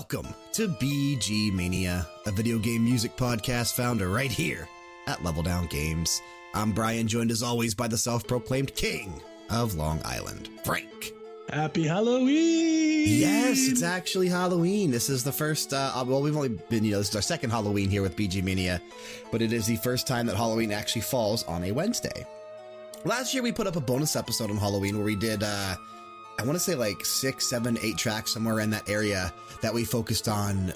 Welcome to BG Mania, a video game music podcast found right here at Level Down Games. I'm Brian, joined as always by the self proclaimed king of Long Island, Frank. Happy Halloween! Yes, it's actually Halloween. This is the first, uh, well, we've only been, you know, this is our second Halloween here with BG Mania, but it is the first time that Halloween actually falls on a Wednesday. Last year we put up a bonus episode on Halloween where we did, uh, I want to say like six, seven, eight tracks somewhere in that area that we focused on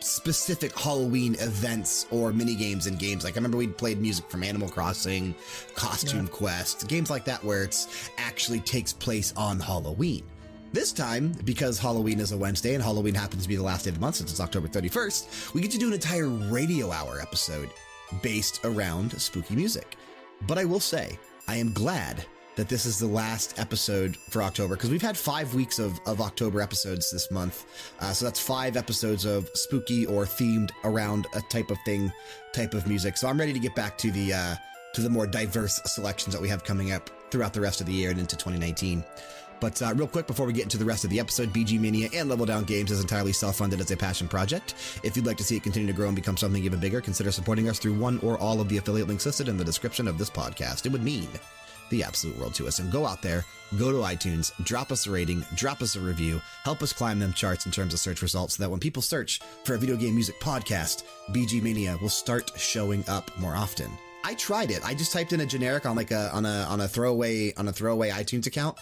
specific Halloween events or mini games and games. Like I remember we played music from Animal Crossing, Costume Quest, games like that where it's actually takes place on Halloween. This time, because Halloween is a Wednesday and Halloween happens to be the last day of the month since it's October 31st, we get to do an entire radio hour episode based around spooky music. But I will say, I am glad that this is the last episode for October because we've had five weeks of, of October episodes this month. Uh, so that's five episodes of spooky or themed around a type of thing, type of music. So I'm ready to get back to the, uh, to the more diverse selections that we have coming up throughout the rest of the year and into 2019. But uh, real quick, before we get into the rest of the episode, BG Mania and Level Down Games is entirely self funded as a passion project. If you'd like to see it continue to grow and become something even bigger, consider supporting us through one or all of the affiliate links listed in the description of this podcast. It would mean the absolute world to us. And go out there, go to iTunes, drop us a rating, drop us a review, help us climb them charts in terms of search results so that when people search for a video game music podcast, BG Mania will start showing up more often. I tried it. I just typed in a generic on like a on a on a throwaway on a throwaway iTunes account.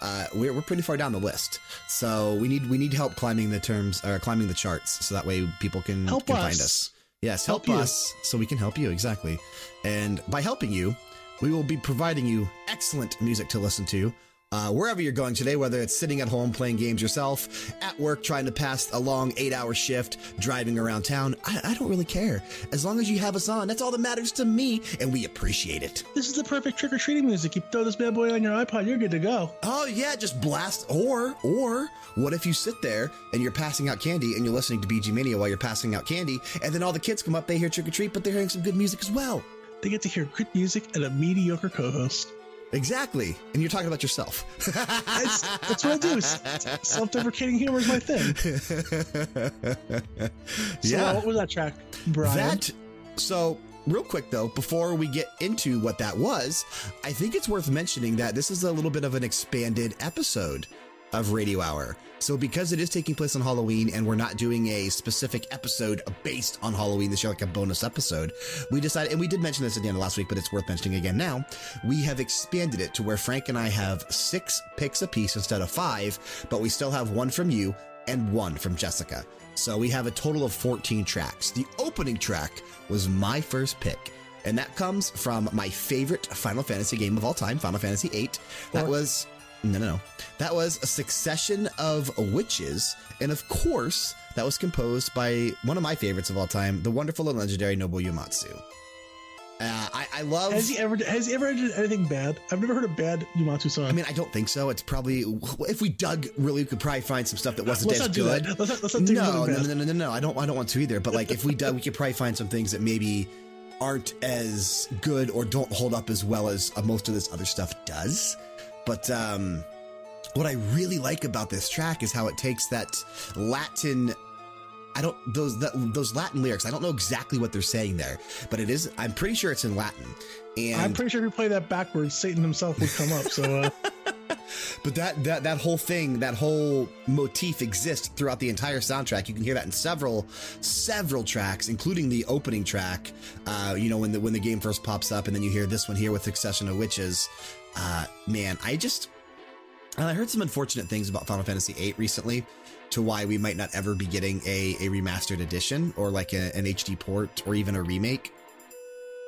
Uh, we're, we're pretty far down the list, so we need we need help climbing the terms or climbing the charts, so that way people can, help can us. find us. Yes, help, Help us so we can help you exactly. And by helping you, we will be providing you excellent music to listen to uh, wherever you're going today, whether it's sitting at home playing games yourself, at work trying to pass a long eight hour shift, driving around town. I, I don't really care. As long as you have us on, that's all that matters to me, and we appreciate it. This is the perfect trick or treating music. You throw this bad boy on your iPod, you're good to go. Oh, yeah, just blast. Or, or, what if you sit there and you're passing out candy and you're listening to BG Mania while you're passing out candy, and then all the kids come up, they hear trick or treat, but they're hearing some good music as well? They get to hear good music and a mediocre co-host. Exactly. And you're talking about yourself. That's, that's what I do. Self-deprecating humor is my thing. So, Yeah. what was that track, Brian? That so real quick though, before we get into what that was, I think it's worth mentioning that this is a little bit of an expanded episode of Radio Hour. So because it is taking place on Halloween and we're not doing a specific episode based on Halloween this year, like a bonus episode, we decided, and we did mention this at the end of last week, but it's worth mentioning again now. We have expanded it to where Frank and I have six picks apiece instead of five, but we still have one from you and one from Jessica. So we have a total of 14 tracks. The opening track was my first pick. And that comes from my favorite Final Fantasy game of all time, Final Fantasy VIII. That was, no, no, no. That was a succession of witches. And of course, that was composed by one of my favorites of all time, the wonderful and legendary Nobuo Uematsu. Uh, I, I love. Has he ever has he ever did anything bad? I've never heard a bad Uematsu song. I mean, I don't think so. It's probably if we dug really, we could probably find some stuff that wasn't as good. Let's not, let's not no, no, no, no, no, no. I don't. I don't want to either. But like, if we dug, we could probably find some things that maybe aren't as good or don't hold up as well as uh, most of this other stuff does. But um, what I really like about this track is how it takes that Latin. I don't those that, those Latin lyrics. I don't know exactly what they're saying there, but it is. I'm pretty sure it's in Latin. And I'm pretty sure if you play that backwards, Satan himself would come up. So uh, But that, that that whole thing, that whole motif exists throughout the entire soundtrack. You can hear that in several several tracks, including the opening track. Uh, you know, when the when the game first pops up, and then you hear this one here with Succession of Witches. Uh, man, I just and I heard some unfortunate things about Final Fantasy VIII recently, to why we might not ever be getting a, a remastered edition or like a, an HD port or even a remake.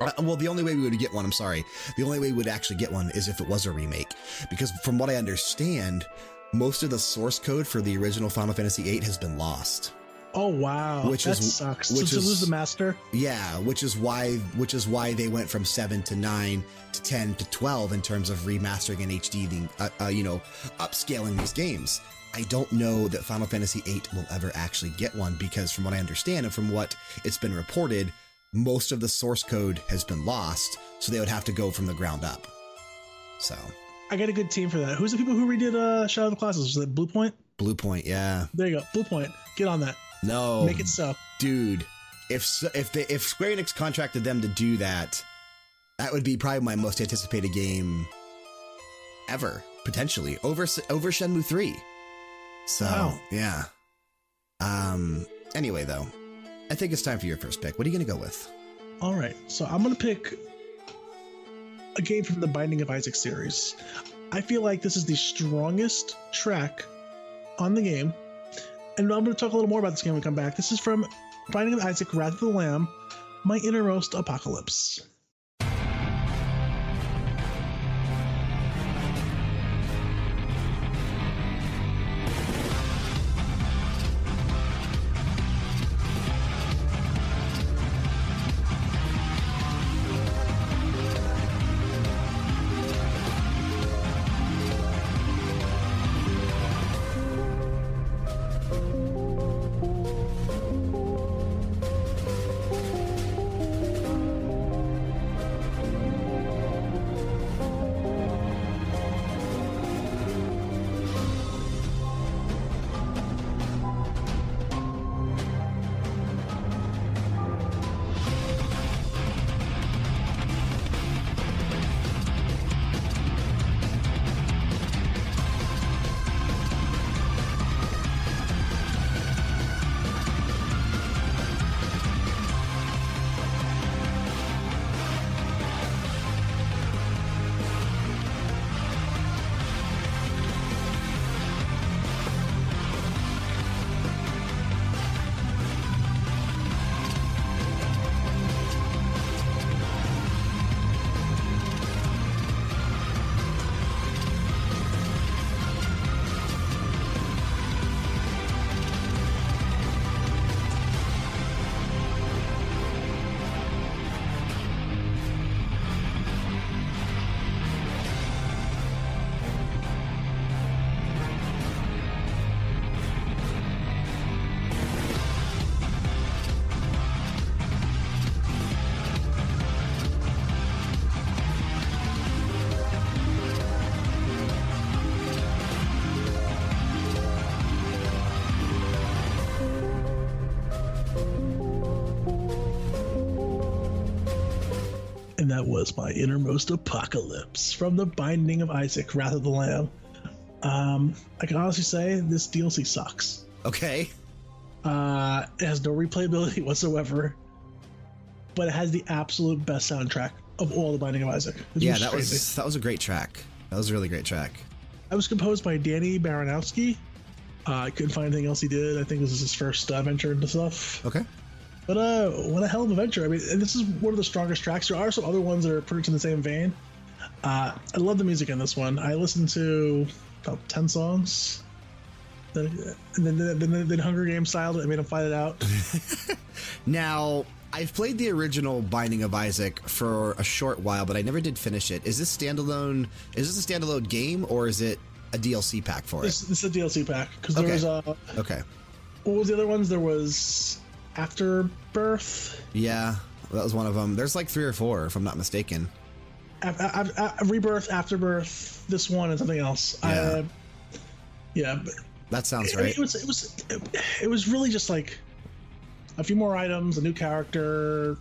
Uh, well, the only way we would get one, I'm sorry, the only way we would actually get one is if it was a remake. Because from what I understand, most of the source code for the original Final Fantasy VIII has been lost. Oh wow, Which that is- sucks. which to, to is- lose the master. Yeah, which is why which is why they went from seven to nine to ten to twelve in terms of remastering and HD, uh, uh, you know, upscaling these games. I don't know that Final Fantasy VIII will ever actually get one because, from what I understand and from what it's been reported, most of the source code has been lost, so they would have to go from the ground up. So, I got a good team for that. Who's the people who redid uh, Shadow of the Colossus? Was it Bluepoint? Blue Point, yeah. There you go. Bluepoint. Get on that. No, Make it so. dude. If if they if Square Enix contracted them to do that, that would be probably my most anticipated game ever, potentially over over Shenmue three. So Wow. yeah. Um. Anyway, though, I think it's time for your first pick. What are you going to go with? All right. So I'm going to pick a game from the Binding of Isaac series. I feel like this is the strongest track on the game. And I'm going to talk a little more about this game when we come back. This is from Binding of Isaac Wrath of the Lamb, My Innermost Apocalypse. And that was My Innermost Apocalypse from the Binding of Isaac Wrath of the Lamb. Um, I can honestly say this DLC sucks. Okay. Uh, it has no replayability whatsoever, but it has the absolute best soundtrack of all the Binding of Isaac. It's Yeah, that crazy. was that was a great track. That was a really great track. It was composed by Danny Baranowski. Uh, I couldn't find anything else he did. I think this is his first uh, venture into stuff. Okay. But uh, what a hell of a venture! I mean, this is one of the strongest tracks. There are some other ones that are pretty much in the same vein. Uh, I love the music in this one. I listened to about ten songs. Then, and then, then, then, then Hunger Games styled it and made him fight it out. Now, I've played the original Binding of Isaac for a short while, but I never did finish it. Is this standalone? Is this a standalone game or is it a DLC pack for it? It's, this a DLC pack because there Okay. was uh, Okay. what was the other ones? There was Afterbirth, Yeah, that was one of them. There's like three or four, if I'm not mistaken. Af- Af- Af- Rebirth, Afterbirth, this one, and something else. Yeah. Uh, yeah, That sounds right. it was it was it was really just like a few more items, a new character,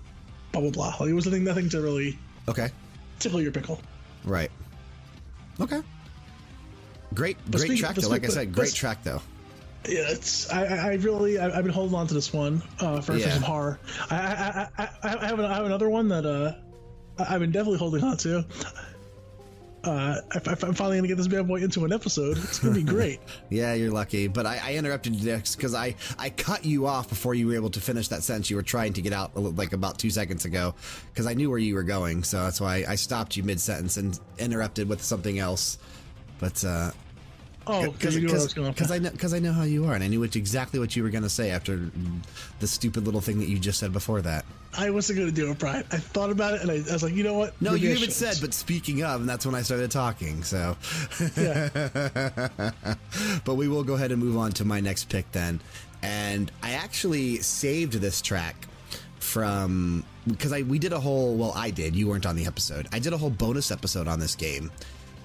blah blah blah. Like, it was nothing nothing to really Okay. tickle your pickle. Right. Okay. Great, But great speaking- track though. Like I said, great track though. Yeah, it's I, I I really I, I've been holding on to this one uh, for, for some horror. I I, I, I, I have an, I have another one that uh I- I've been definitely holding on to. Uh, if, if I'm finally gonna get this bad boy into an episode, it's gonna be great. Yeah, you're lucky. But I, I interrupted you next because I, I cut you off before you were able to finish that sentence you were trying to get out like about two seconds ago because I knew where you were going. So that's why I stopped you mid sentence and interrupted with something else. But uh, Oh, because I was going. because I know because I know how you are and I knew what, exactly what you were going to say after the stupid little thing that you just said before that. I wasn't gonna do it, Brian. I thought about it and I, I was like, you know what? No, Maybe you I even said, but speaking of, and that's when I started talking. So, Yeah. but we will go ahead and move on to my next pick then. And I actually saved this track from because I we did a whole well I did you weren't on the episode I did a whole bonus episode on this game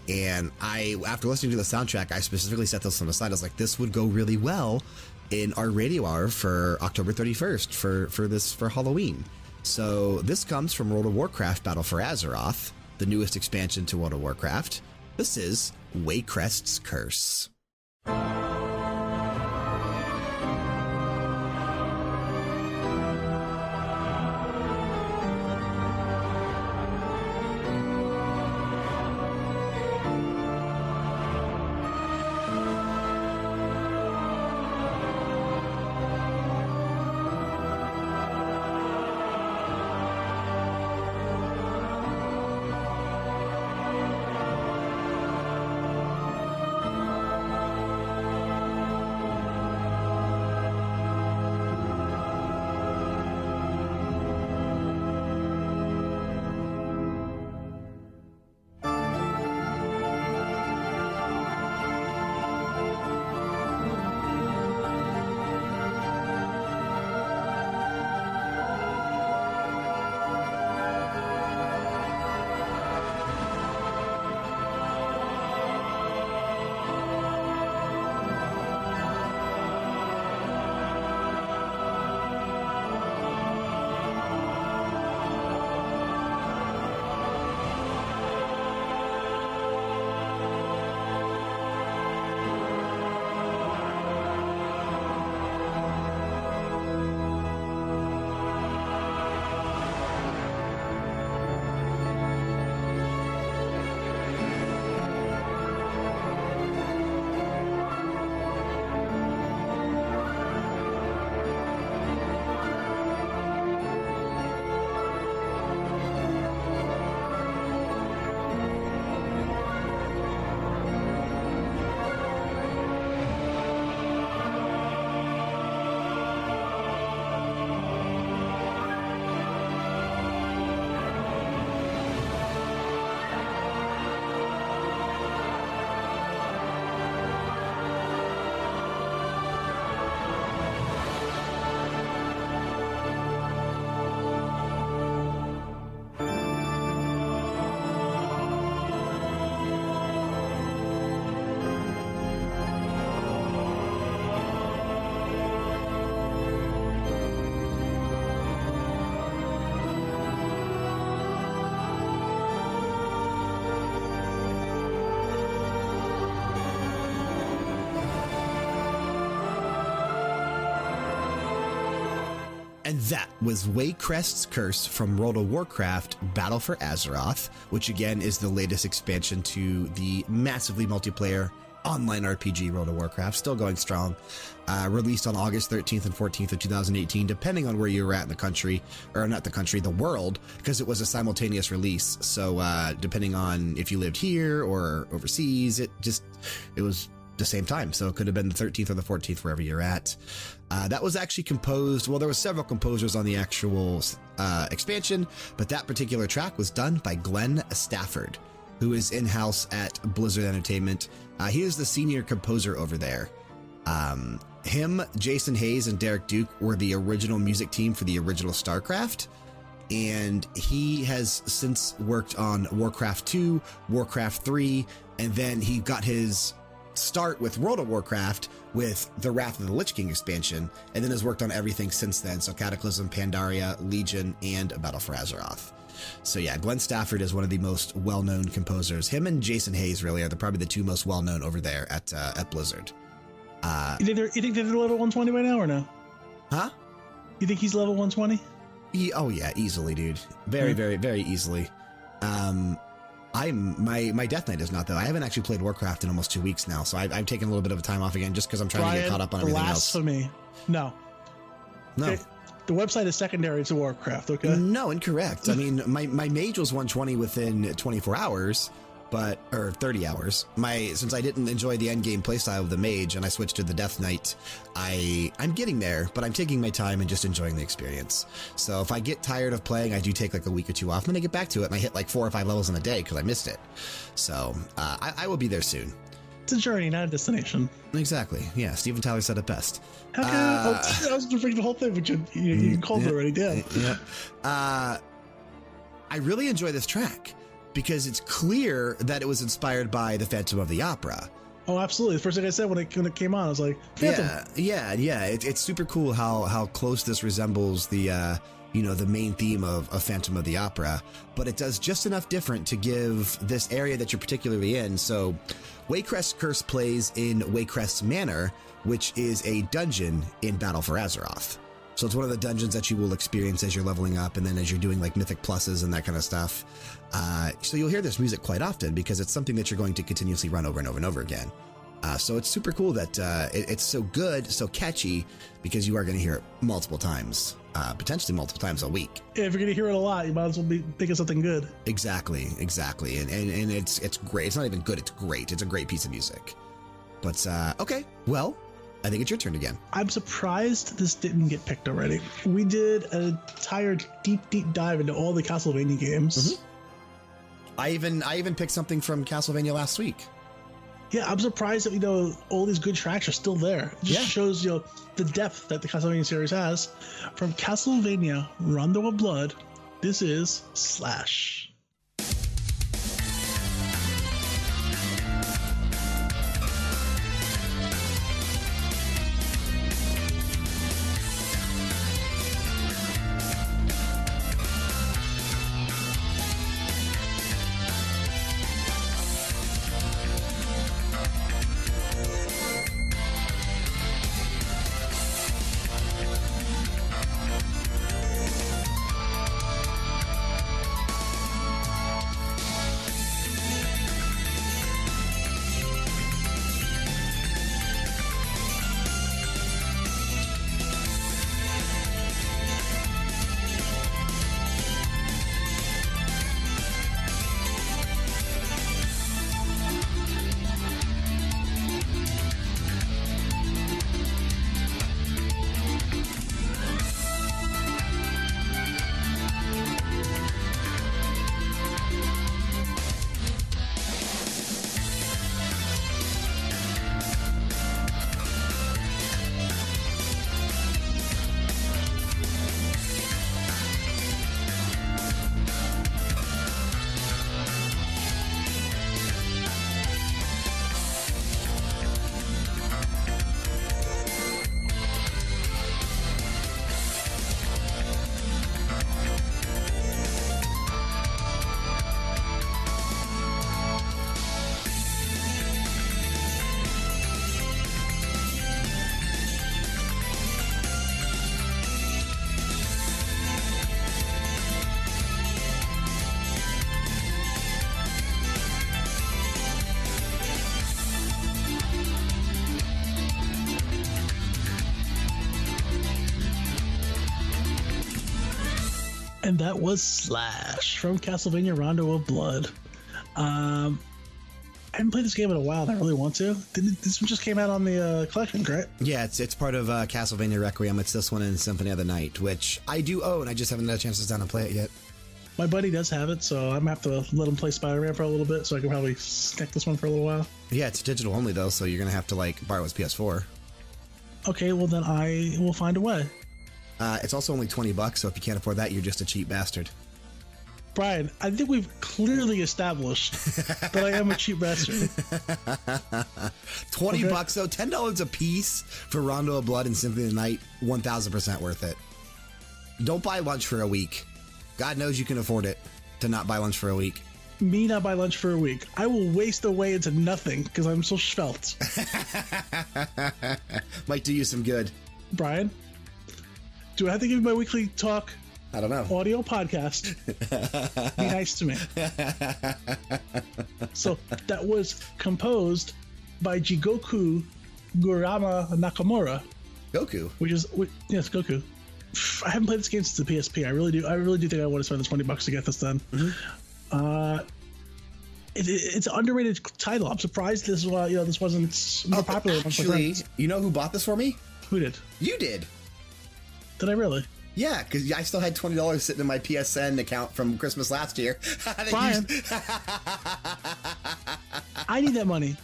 And I, after listening to the soundtrack, I specifically set this on the side. I was like, this would go really well in our radio hour for October 31st for, for this for Halloween. So this comes from World of Warcraft Battle for Azeroth, the newest expansion to World of Warcraft. This is Waycrest's Curse. Was Waycrest's Curse from World of Warcraft Battle for Azeroth, which again is the latest expansion to the massively multiplayer online RPG World of Warcraft, still going strong. Uh, released on August 13th and 14th of 2018, depending on where you were at in the country, or not the country, the world, because it was a simultaneous release. So uh, depending on if you lived here or overseas, it just it was the same time. So it could have been the 13th or the 14th, wherever you're at. Uh, that was actually composed, well, there were several composers on the actual uh, expansion, but that particular track was done by Glenn Stafford, who is in house at Blizzard Entertainment. Uh, he is the senior composer over there. Um, him, Jason Hayes, and Derek Duke were the original music team for the original StarCraft. And he has since worked on Warcraft 2, Warcraft 3, and then he got his start with World of Warcraft with the Wrath of the Lich King expansion, and then has worked on everything since then. So Cataclysm, Pandaria, Legion, and Battle for Azeroth. So yeah, Glenn Stafford is one of the most well-known composers. Him and Jason Hayes really are the, probably the two most well-known over there at uh, at Blizzard. Uh, you, think they're, you think they're level 120 right now or no? Huh? You think he's level 120? He, oh yeah, easily, dude. Very, very, very easily. Um, I'm my my Death Knight is not though. I haven't actually played Warcraft in almost two weeks now, so I've, I've taken a little bit of a time off again just because I'm trying Brian, to get caught up on everything blasphemy. else. No, no. Okay. The website is secondary to Warcraft. Okay. No, incorrect. I mean, my my mage was 120 within 24 hours, but or 30 hours. My since I didn't enjoy the end game playstyle of the mage and I switched to the Death Knight, I I'm getting there, but I'm taking my time and just enjoying the experience. So if I get tired of playing, I do take like a week or two off, and then I get back to it, and I hit like four or five levels in a day because I missed it. So uh, I, I will be there soon. It's a journey, not a destination. Exactly. Yeah. Steven Tyler said it best. How can uh, I, I was going to bring the whole thing, but you, you, you called yeah, it already. Yeah. Yeah. Uh, I really enjoy this track because it's clear that it was inspired by the Phantom of the Opera. Oh, absolutely. The first thing I said when it, when it came on, I was like, Phantom. Yeah, yeah, yeah. It, it's super cool how how close this resembles the uh, you know the main theme of, of Phantom of the Opera, but it does just enough different to give this area that you're particularly in. So, Waycrest Curse plays in Waycrest Manor, which is a dungeon in Battle for Azeroth. So it's one of the dungeons that you will experience as you're leveling up and then as you're doing like mythic pluses and that kind of stuff. Uh, so you'll hear this music quite often because it's something that you're going to continuously run over and over and over again. Uh, so it's super cool that uh, it, it's so good, so catchy, because you are going to hear it multiple times, uh, potentially multiple times a week. Yeah, if you're going to hear it a lot, you might as well be thinking something good. Exactly, exactly. And, and, and it's, it's great. It's not even good, it's great. It's a great piece of music. But, uh, okay, well, I think it's your turn again. I'm surprised this didn't get picked already. We did an entire deep, deep dive into all the Castlevania games. I even I even picked something from Castlevania last week. Yeah, I'm surprised that you know all these good tracks are still there. It just Yeah. shows you know the depth that the Castlevania series has. From Castlevania Rondo of Blood, this is Slash. And that was Slash from Castlevania Rondo of Blood. Um, I haven't played this game in a while, and I really want to. Did, this one just came out on the uh, collection, right? Yeah, it's it's part of uh, Castlevania Requiem. It's this one and Symphony of the Night, which I do own. I just haven't had a chance to sit down and play it yet. My buddy does have it, so I'm gonna have to let him play Spider-Man for a little bit, so I can probably stick this one for a little while. Yeah, it's digital only though, so you're gonna have to like borrow his PS4. Okay, well then I will find a way. Uh, it's also only twenty bucks, so if you can't afford that, you're just a cheap bastard. Brian, I think we've clearly established that I am a cheap bastard. Twenty Okay. bucks though, ten dollars a piece for Rondo of Blood and Symphony of the Night, one thousand percent worth it. Don't buy lunch for a week. God knows you can afford it to not buy lunch for a week. Me not buy lunch for a week. I will waste away into nothing because I'm so svelte. Might do you some good. Brian, do I have to give you my weekly talk I don't know. audio podcast? Be nice to me. so that was composed by Jigoku Gurama Nakamura, Goku. which is which, yes, Goku. I haven't played this game since the PSP. I really do. I really do think I want to spend the twenty bucks to get this done. Uh, it, it- it's an underrated title. I'm surprised this uh, you know this wasn't more popular. Oh, Actually, you know who bought this for me? who did? You did. Did I really? Yeah, because I still had twenty dollars sitting in my PSN account from Christmas last year. Brian, I need that money.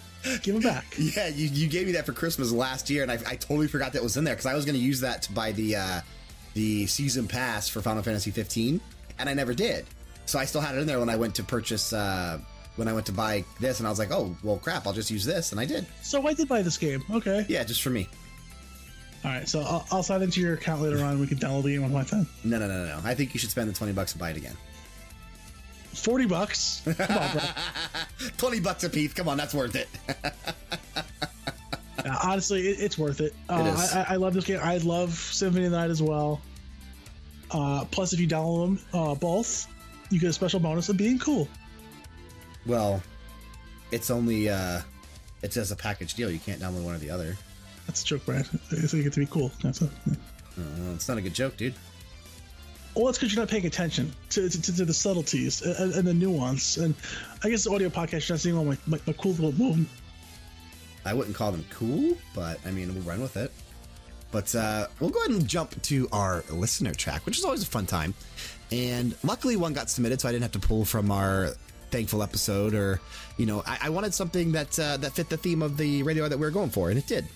Give it back. yeah, you, you gave me that for Christmas last year, and I, I totally forgot that was in there because I was going to use that to buy the uh, the season pass for Final Fantasy 15, and I never did. So I still had it in there when I went to purchase, uh, when I went to buy this, and I was like, oh, well, crap, I'll just use this. And I did. So I did buy this game. Okay. Yeah, just for me. All right. So I'll, I'll sign into your account later on. and We can download the game on my time. No, no, no, no. I think you should spend the 20 bucks and buy it again. 40 bucks. Come on, bro. 20 bucks a piece. Come on, that's worth it. Honestly, it, it's worth it. Uh, It is. I, I- love this game. I love Symphony of the Night as well. Uh, plus, if you download them uh, both, you get a special bonus of being cool. well, it's only, uh, it says a package deal. You can't download one or the other. That's a joke, Brad. So you get to be cool. That's a, yeah. Uh, it's not a good joke, dude. Well, it's because you're not paying attention to, to, to the subtleties and, and the nuance. And I guess the audio podcast, you're not seeing all my, my, my cool little move. I wouldn't call them cool, but I mean, we'll run with it. But uh, we'll go ahead and jump to our listener track, which is always a fun time. And luckily, one got submitted, so I didn't have to pull from our thankful episode. Or, you know, I, I wanted something that uh, that fit the theme of the radio that we were going for, and it did.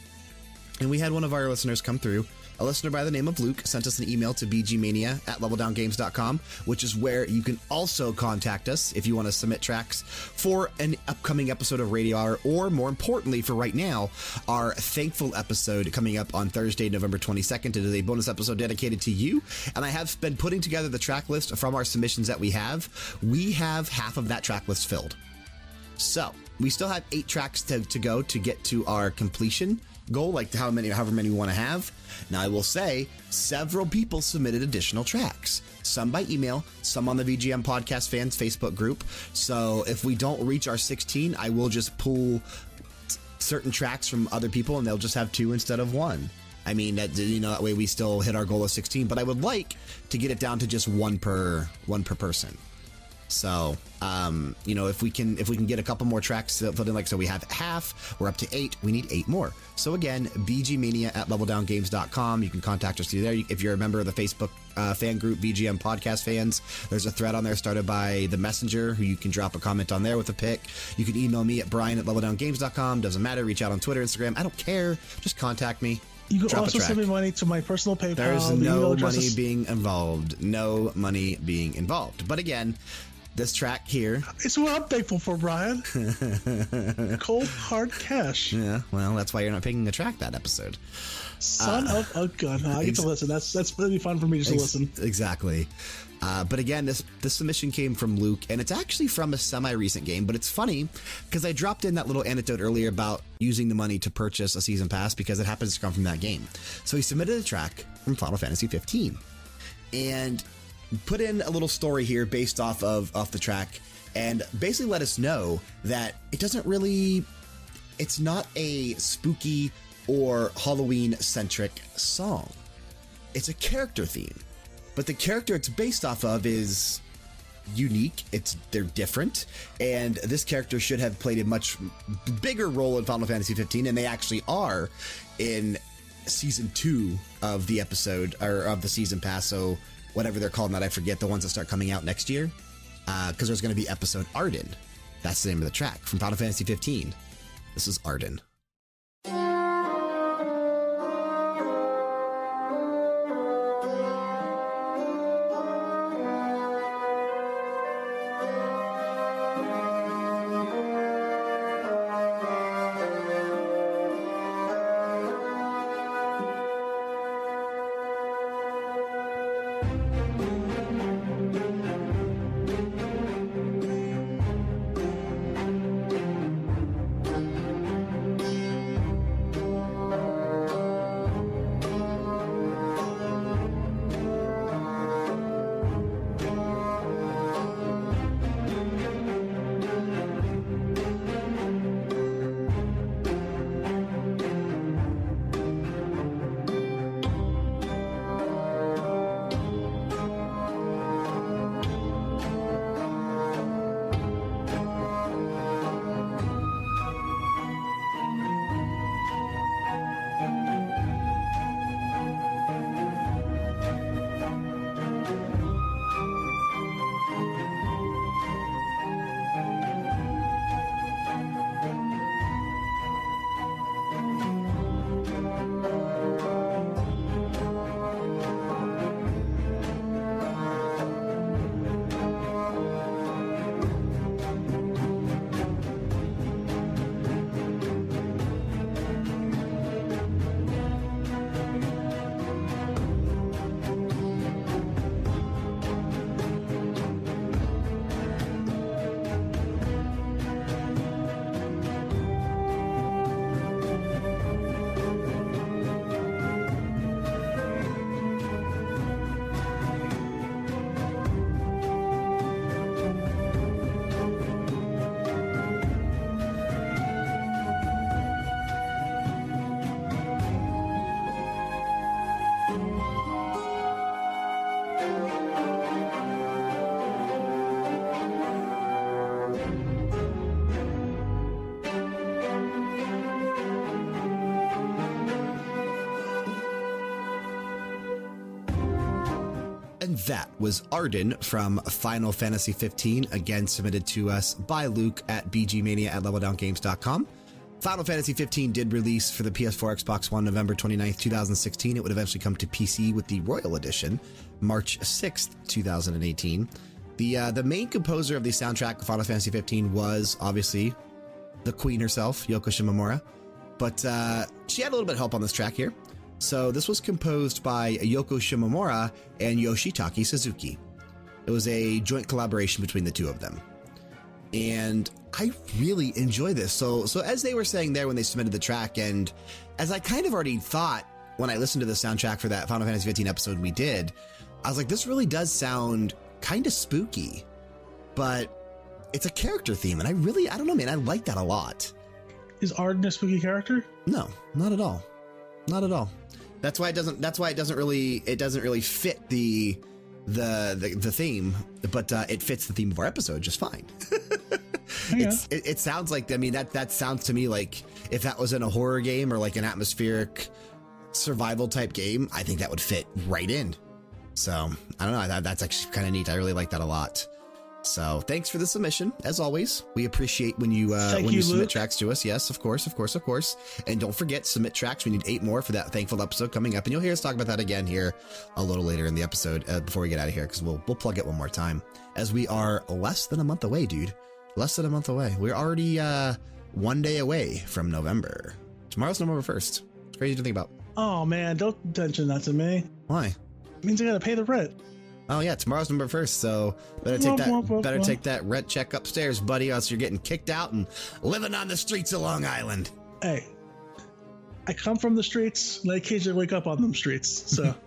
And we had one of our listeners come through. A listener by the name of Luke sent us an email to bgmania at leveldowngames.com, which is where you can also contact us if you want to submit tracks for an upcoming episode of Radio Hour, or more importantly, for right now, our thankful episode coming up on Thursday, November 22nd. It is a bonus episode dedicated to you. And I have been putting together the track list from our submissions that we have. We have half of that track list filled. So we still have eight tracks to, to go to get to our completion goal, like how many, however many we want to have. Now, I will say several people submitted additional tracks, some by email, some on the VGM Podcast Fans Facebook group. So if we don't reach our 16, I will just pull certain tracks from other people and they'll just have two instead of one. I mean, that, you know, that way we still hit our goal of 16, but I would like to get it down to just one per one per person. So, um, you know, if we can if we can get a couple more tracks filled in, like so we have half, we're up to eight. We need eight more. So again, bgmania at leveldowngames.com. You can contact us through there. If you're a member of the Facebook uh, fan group, VGM Podcast Fans, there's a thread on there started by the Messenger, who you can drop a comment on there with a pic. You can email me at brian at leveldowngames.com. Doesn't matter. Reach out on Twitter, Instagram. I don't care. Just contact me. You can Drop also send me money to my personal PayPal. There's no money being involved. No money being involved. But again, this track here It's what I'm thankful for, Brian. Cold hard cash. Yeah, well, that's why you're not picking the track that episode. Son Uh, of a gun. I get to listen. That's that's really fun for me just to listen. Exactly. Uh, but again, this this submission came from Luke, and it's actually from a semi-recent game. But it's funny because I dropped in that little anecdote earlier about using the money to purchase a season pass because it happens to come from that game. So he submitted a track from Final Fantasy 15, and put in a little story here based off of off the track, and basically let us know that it doesn't really it's not a spooky or Halloween centric song. It's a character theme. But the character it's based off of is unique. It's they're different, and this character should have played a much bigger role in Final Fantasy 15, and they actually are in season two of the episode or of the season pass. So whatever they're calling that, I forget the ones that start coming out next year, uh, because there's going to be episode Ardyn. That's the name of the track from Final Fantasy 15. This is Ardyn. That was Ardyn from Final Fantasy 15, again submitted to us by Luke at bgmania at leveldowngames.com. Final Fantasy 15 did release for the PS4, Xbox One, November 29th, 2016. It would eventually come to PC with the Royal Edition, March 6th, 2018. The, uh, the main composer of the soundtrack of Final Fantasy 15 was obviously the queen herself, Yoko Shimomura. But uh, she had a little bit of help on this track here. So this was composed by Yoko Shimomura and Yoshitaka Suzuki. It was a joint collaboration between the two of them. And I really enjoy this. So, so as they were saying there when they submitted the track, and as I kind of already thought when I listened to the soundtrack for that Final Fantasy 15 episode we did, I was like, this really does sound kind of spooky, but it's a character theme. And I really, I don't know, man, I like that a lot. Is Ardyn a spooky character? No, not at all. Not at all. That's why it doesn't. That's why it doesn't really. It doesn't really fit the the the, the theme, but uh, it fits the theme of our episode just fine. Yeah. it's, it, it sounds like. I mean, that that sounds to me like if that was in a horror game or like an atmospheric survival type game, I think that would fit right in. So I don't know. That, that's actually kind of neat. I really like that a lot. So thanks for the submission. As always, we appreciate when you uh, Thank when you, you, submit Luke. tracks to us. Yes, of course, of course, of course. And don't forget, submit tracks. We need eight more for that thankful episode coming up, and you'll hear us talk about that again here a little later in the episode uh, before we get out of here because we'll we'll plug it one more time as we are less than a month away, dude. Less than a month away. We're already uh, one day away from November. Tomorrow's November first. It's crazy to think about. Oh man, don't mention that to me. Why? It means I gotta pay the rent. Oh yeah, tomorrow's November first, so better take that better take that rent check upstairs, buddy, or else you're getting kicked out and living on the streets of Long Island. Hey, I come from the streets, and I occasionally wake up on them streets. So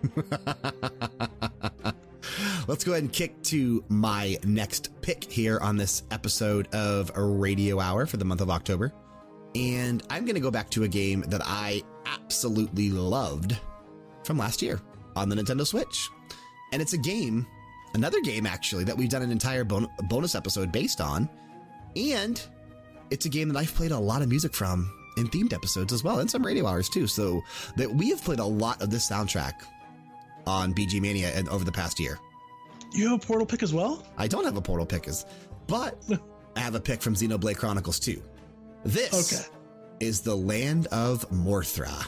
Let's go ahead and kick to my next pick here on this episode of a Radio Hour for the month of October. And I'm going to go back to a game that I absolutely loved from last year on the Nintendo Switch. And it's a game, another game actually, that we've done an entire bon- bonus episode based on. And it's a game that I've played a lot of music from in themed episodes as well, and some radio hours too. So that we have played a lot of this soundtrack on BG Mania and over the past year. you have a portal pick as well? I don't have a portal pick, as, but I have a pick from Xenoblade Chronicles 2. This Okay. is the land of Morytha.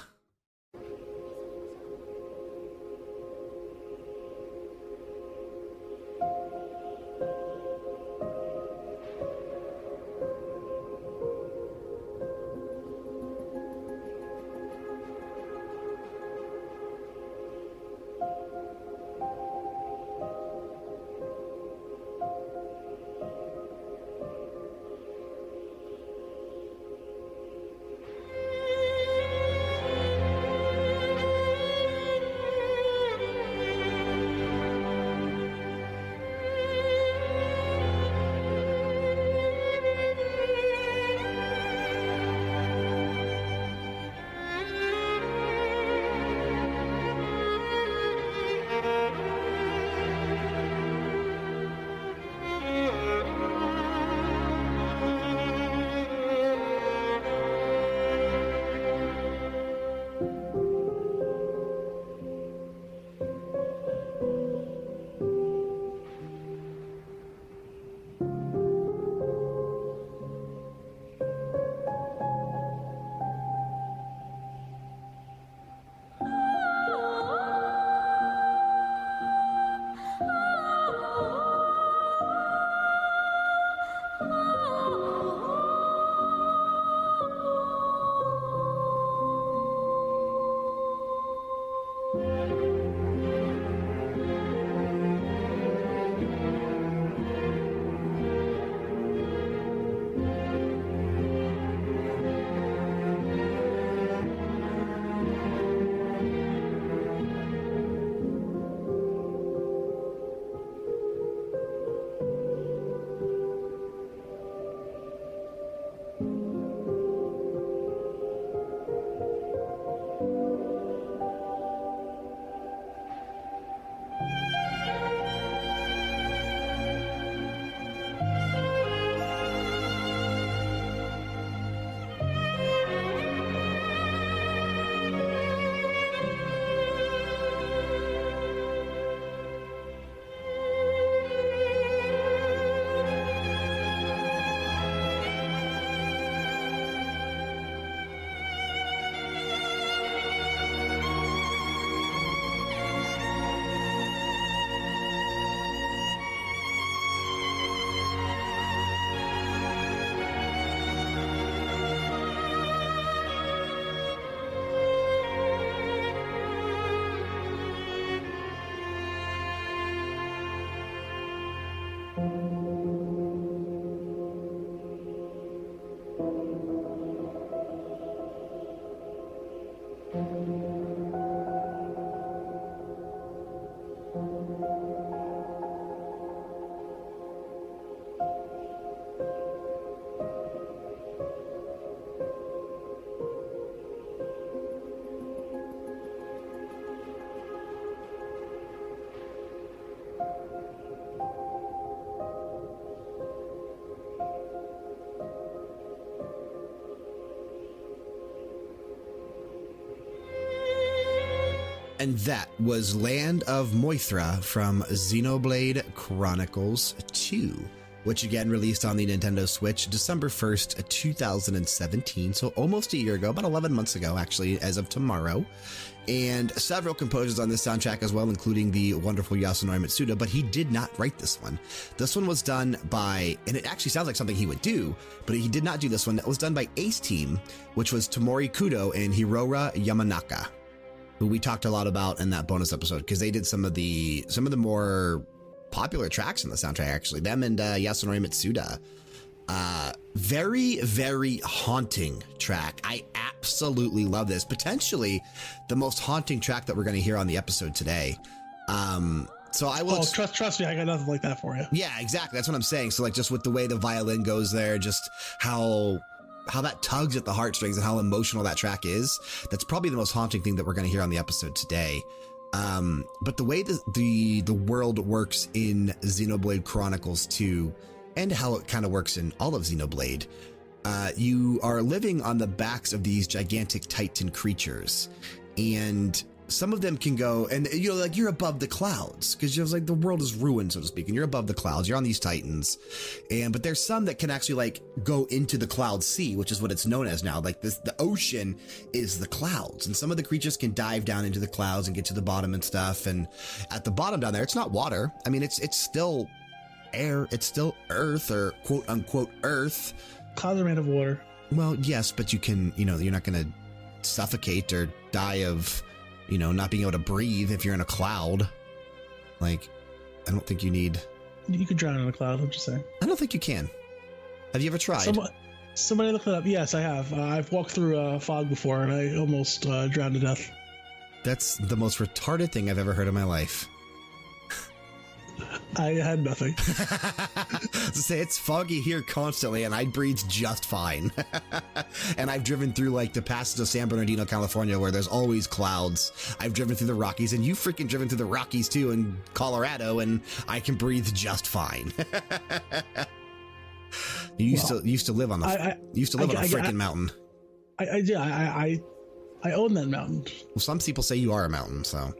And that was Land of Morytha from Xenoblade Chronicles 2, which again released on the Nintendo Switch December 1st, 2017. So almost a year ago, about 11 months ago, actually, as of tomorrow. And several composers on this soundtrack as well, including the wonderful Yasunori Mitsuda, but he did not write this one. This one was done by, and it actually sounds like something he would do, but he did not do this one. It was done by Ace Team, which was Tomori Kudo and Hiroyo Yamanaka who we talked a lot about in that bonus episode because they did some of the some of the more popular tracks in the soundtrack. Actually, them and uh, Yasunori Mitsuda. Uh, very, very haunting track. I absolutely love this. Potentially the most haunting track that we're going to hear on the episode today. Um, so I will. Oh, trust, trust me, I got nothing like that for you. Yeah, exactly. That's what I'm saying. So, like, just with the way the violin goes there, just how how that tugs at the heartstrings and how emotional that track is. That's probably the most haunting thing that we're going to hear on the episode today. Um, but the way the, the the world works in Xenoblade Chronicles 2 and how it kind of works in all of Xenoblade, uh, you are living on the backs of these gigantic Titan creatures. And some of them can go and you know like you're above the clouds because you're like the world is ruined so to speak and you're above the clouds you're on these titans. And but there's some that can actually like go into the cloud sea which is what it's known as now. Like this the ocean is the clouds and some of the creatures can dive down into the clouds and get to the bottom and stuff and at the bottom down there it's not water. I mean it's it's still air it's still earth or quote unquote earth. Clouds are made of water. Well yes but you can you know you're not going to suffocate or die of you know, not being able to breathe if you're in a cloud. Like, I don't think you need. You could drown in a cloud. I'm just saying. I don't think you can. Have you ever tried? Somebody, somebody look it up. Yes, I have. Uh, I've walked through a uh, fog before, and I almost uh, drowned to death. That's the most retarded thing I've ever heard in my life. I had nothing. say it's foggy here constantly, and I breathe just fine. and I've driven through like the passes of San Bernardino, California, where there's always clouds. I've driven through the Rockies, and you freaking driven through the Rockies too in Colorado, and I can breathe just fine. you used well, to used to live on the I, I, used to live I, on a freaking mountain. I, I yeah, I, I I own that mountain. Well, some people say you are a mountain, so.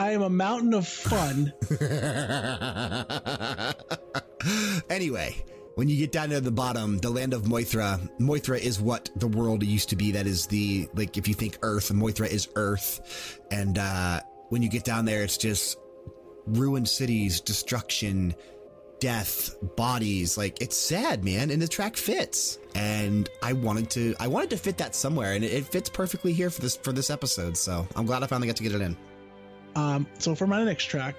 I am a mountain of fun. anyway, when you get down to the bottom, the land of Morytha, Morytha is what the world used to be. That is the, like, if you think Earth, Morytha is Earth. And uh, when you get down there, it's just ruined cities, destruction, death, bodies. Like, it's sad, man. And the track fits. And I wanted to, I wanted to fit that somewhere. And it fits perfectly here for this, for this episode. So I'm glad I finally got to get it in. Um, so for my next track,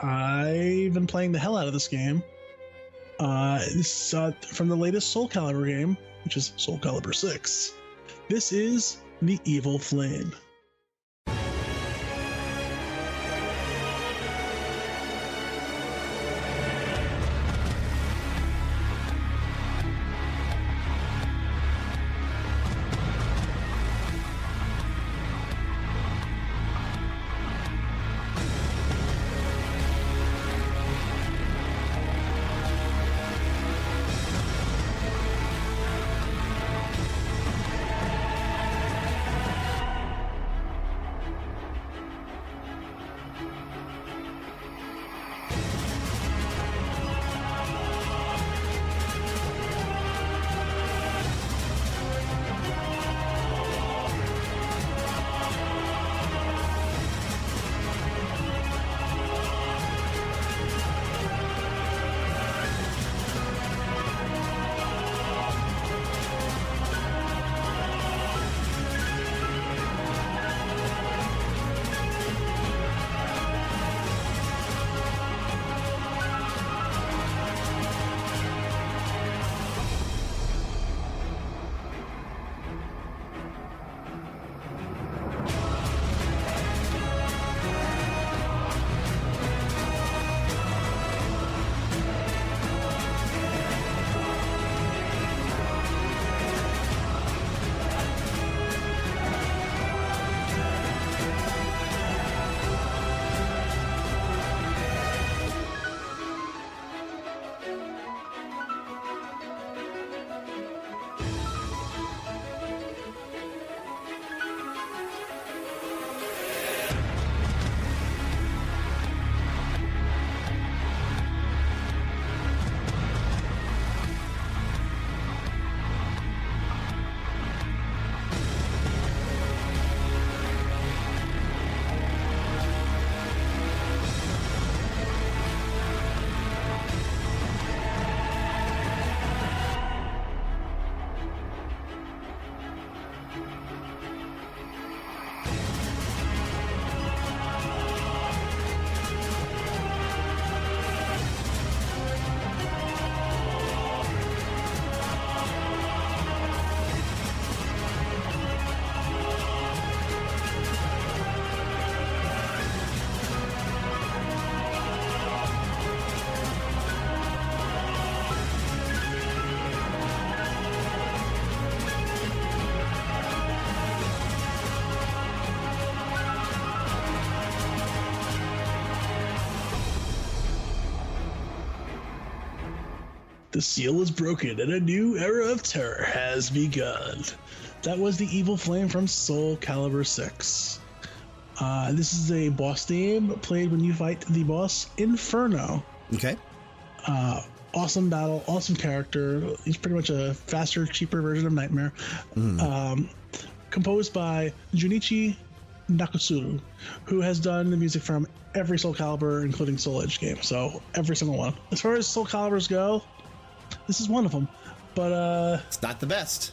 I've been playing the hell out of this game. Uh, this uh, from the latest Soul Calibur game, which is Soul Calibur 6. This is The Evil Flame. The seal is broken and a new era of terror has begun. That was the evil flame from Soul Calibur 6. Uh, this is a boss theme played when you fight the boss Inferno. Okay. Uh, awesome battle, awesome character. He's pretty much a faster, cheaper version of Nightmare. Um, composed by Junichi Nakatsuru, who has done the music from every Soul Calibur, including Soul Edge game. So every single one. As far as Soul Calibers go, this is one of them. But uh, It's not the best.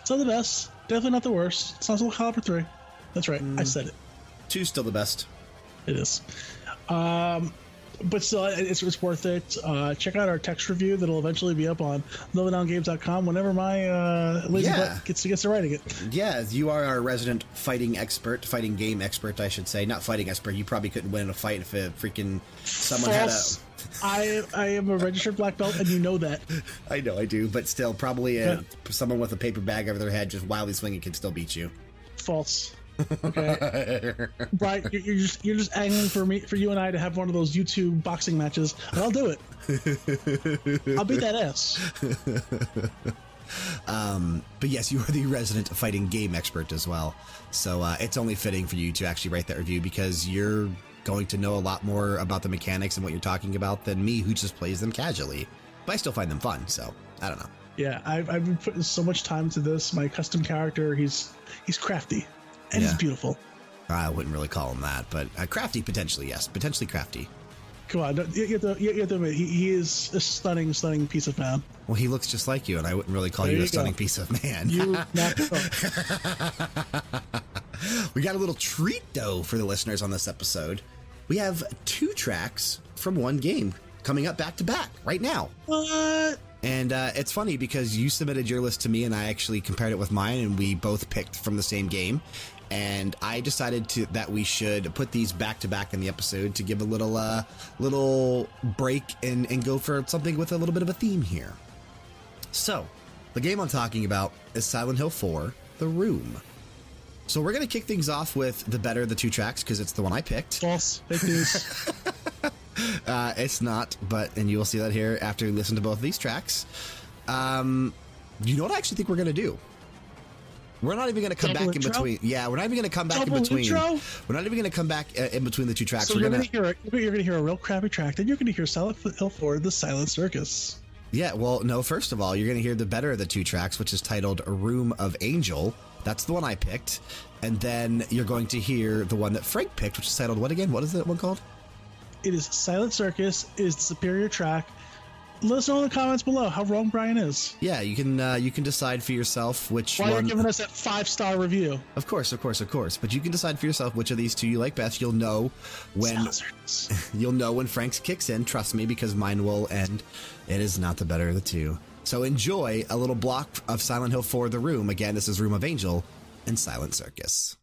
it's not the best. Definitely not the worst. It's not Soul Calibur 3. That's right. I said it. Two's still the best. It is. Um, but still, it's, it's worth it. Uh, check out our text review that'll eventually be up on lowdowngames.com whenever my uh, lazy Yeah. butt gets to, gets to writing it. Yeah, you are our resident fighting expert, fighting game expert, I should say. Not fighting expert. You probably couldn't win in a fight if a freaking someone False. I I am a registered black belt, and you know that. I know I do, but still, probably a, Yeah. someone with a paper bag over their head just wildly swinging can still beat you. False. Okay, right? You're, you're just you're just angling for me for you and I to have one of those YouTube boxing matches, and I'll do it. I'll beat that ass. Um, But yes, you are the resident fighting game expert as well. So uh, it's only fitting for you to actually write that review because you're going to know a lot more about the mechanics and what you're talking about than me, who just plays them casually. But I still find them fun, so I don't know. Yeah, I've, I've been putting so much time into this. My custom character, he's he's crafty, and he's beautiful. I wouldn't really call him that, but uh, crafty potentially, yes, potentially crafty. Come on, you you have to, you have to admit, he, he is a stunning, stunning piece of man. Well, he looks just like you, and I wouldn't really call There you a you stunning go. piece of man. You. We got a little treat, though, for the listeners on this episode. We have two tracks from one game coming up back to back right now. What? And uh, it's funny because you submitted your list to me, and I actually compared it with mine, and we both picked from the same game. And I decided to that we should put these back to back in the episode to give a little uh, little break and, and go for something with a little bit of a theme here. So, the game I'm talking about is Silent Hill 4 The Room. So, we're going to kick things off with the better of the two tracks because it's the one I picked. False. Fake news. Uh, it's not, but, and you will see that here after you listen to both of these tracks. Um, you know what I actually think we're going to do? We're not even going to come Double back in between. Yeah, we're not even going to come back Double in between. intro? We're not even going to come back uh, in between the two tracks. so we're you're going gonna hear a, you're gonna hear a real crappy track, then you're gonna hear Silent Hill 4, The Silent Circus. Yeah, well, no, first of all, you're going to hear the better of the two tracks, which is titled Room of Angel. That's the one I picked. And then you're going to hear the one that Frank picked, which is titled what again? What is that one called? It is Silent Circus is the superior track. Let us know in the comments below how wrong Brian is. Yeah, you can uh, you can decide for yourself which Why one. you're giving us that five star review. Of course, of course, of course. But you can decide for yourself which of these two you like best. You'll know when you'll know when Frank's kicks in. Trust me, because mine will end. It is not the better of the two. So enjoy a little block of Silent Hill 4 The Room. Again, this is Room of Angel and Silent Circus.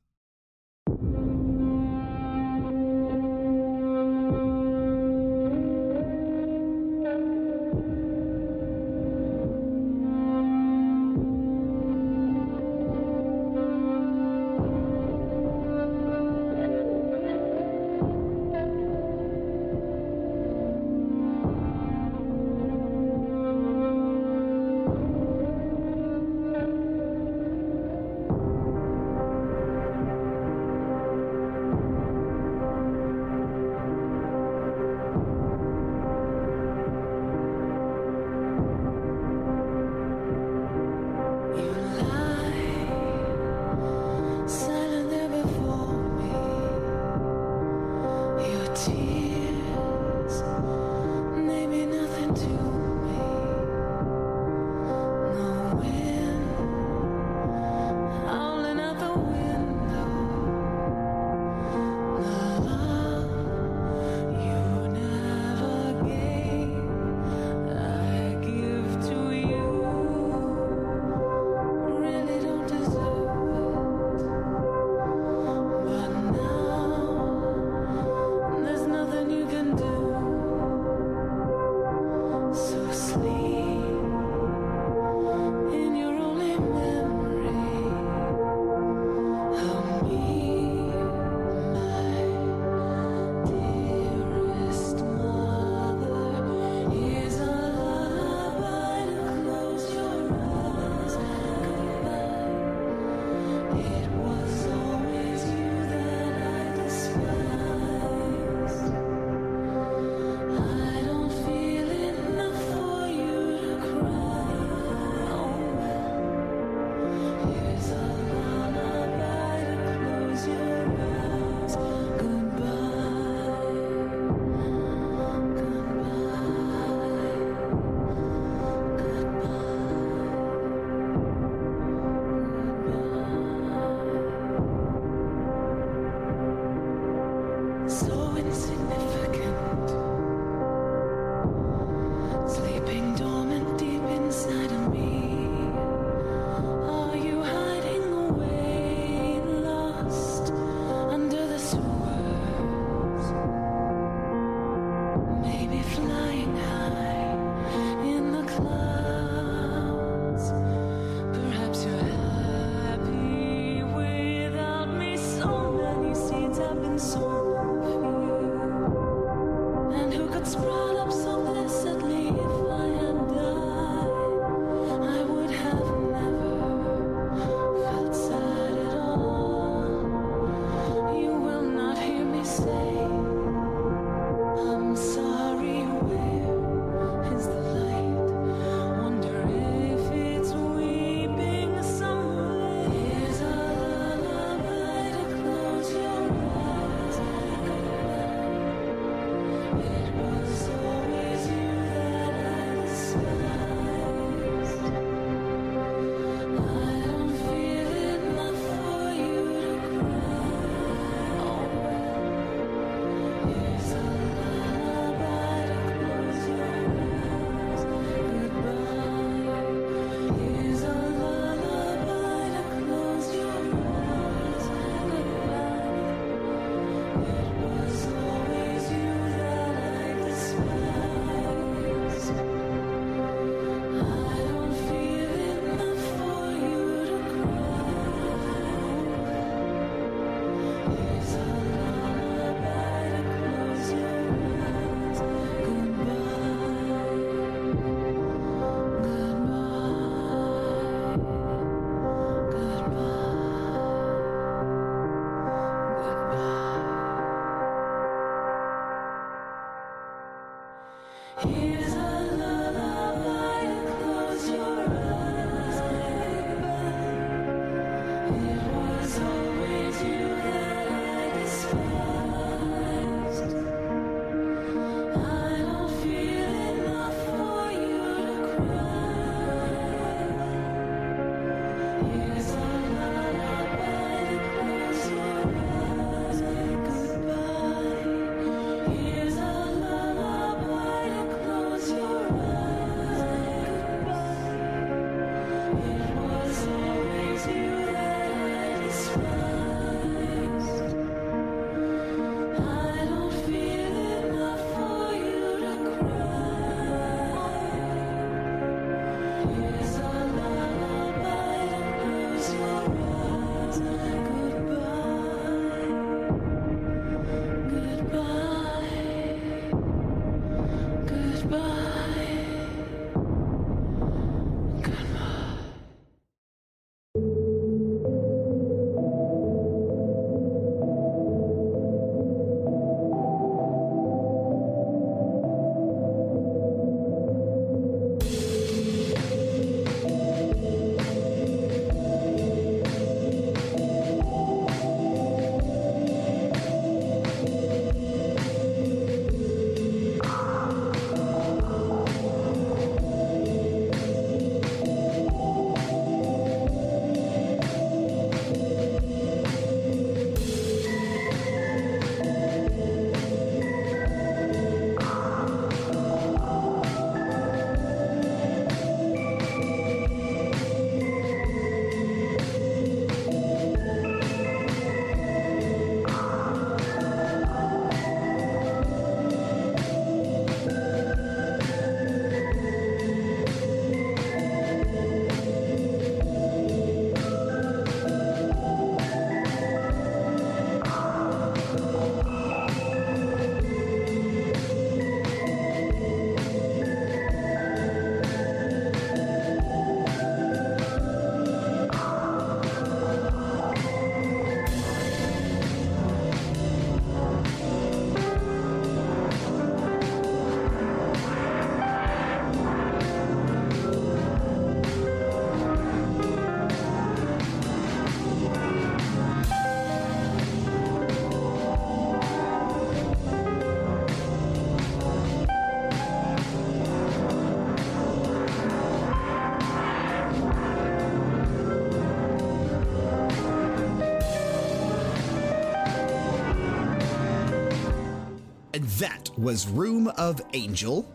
Was Room of Angel.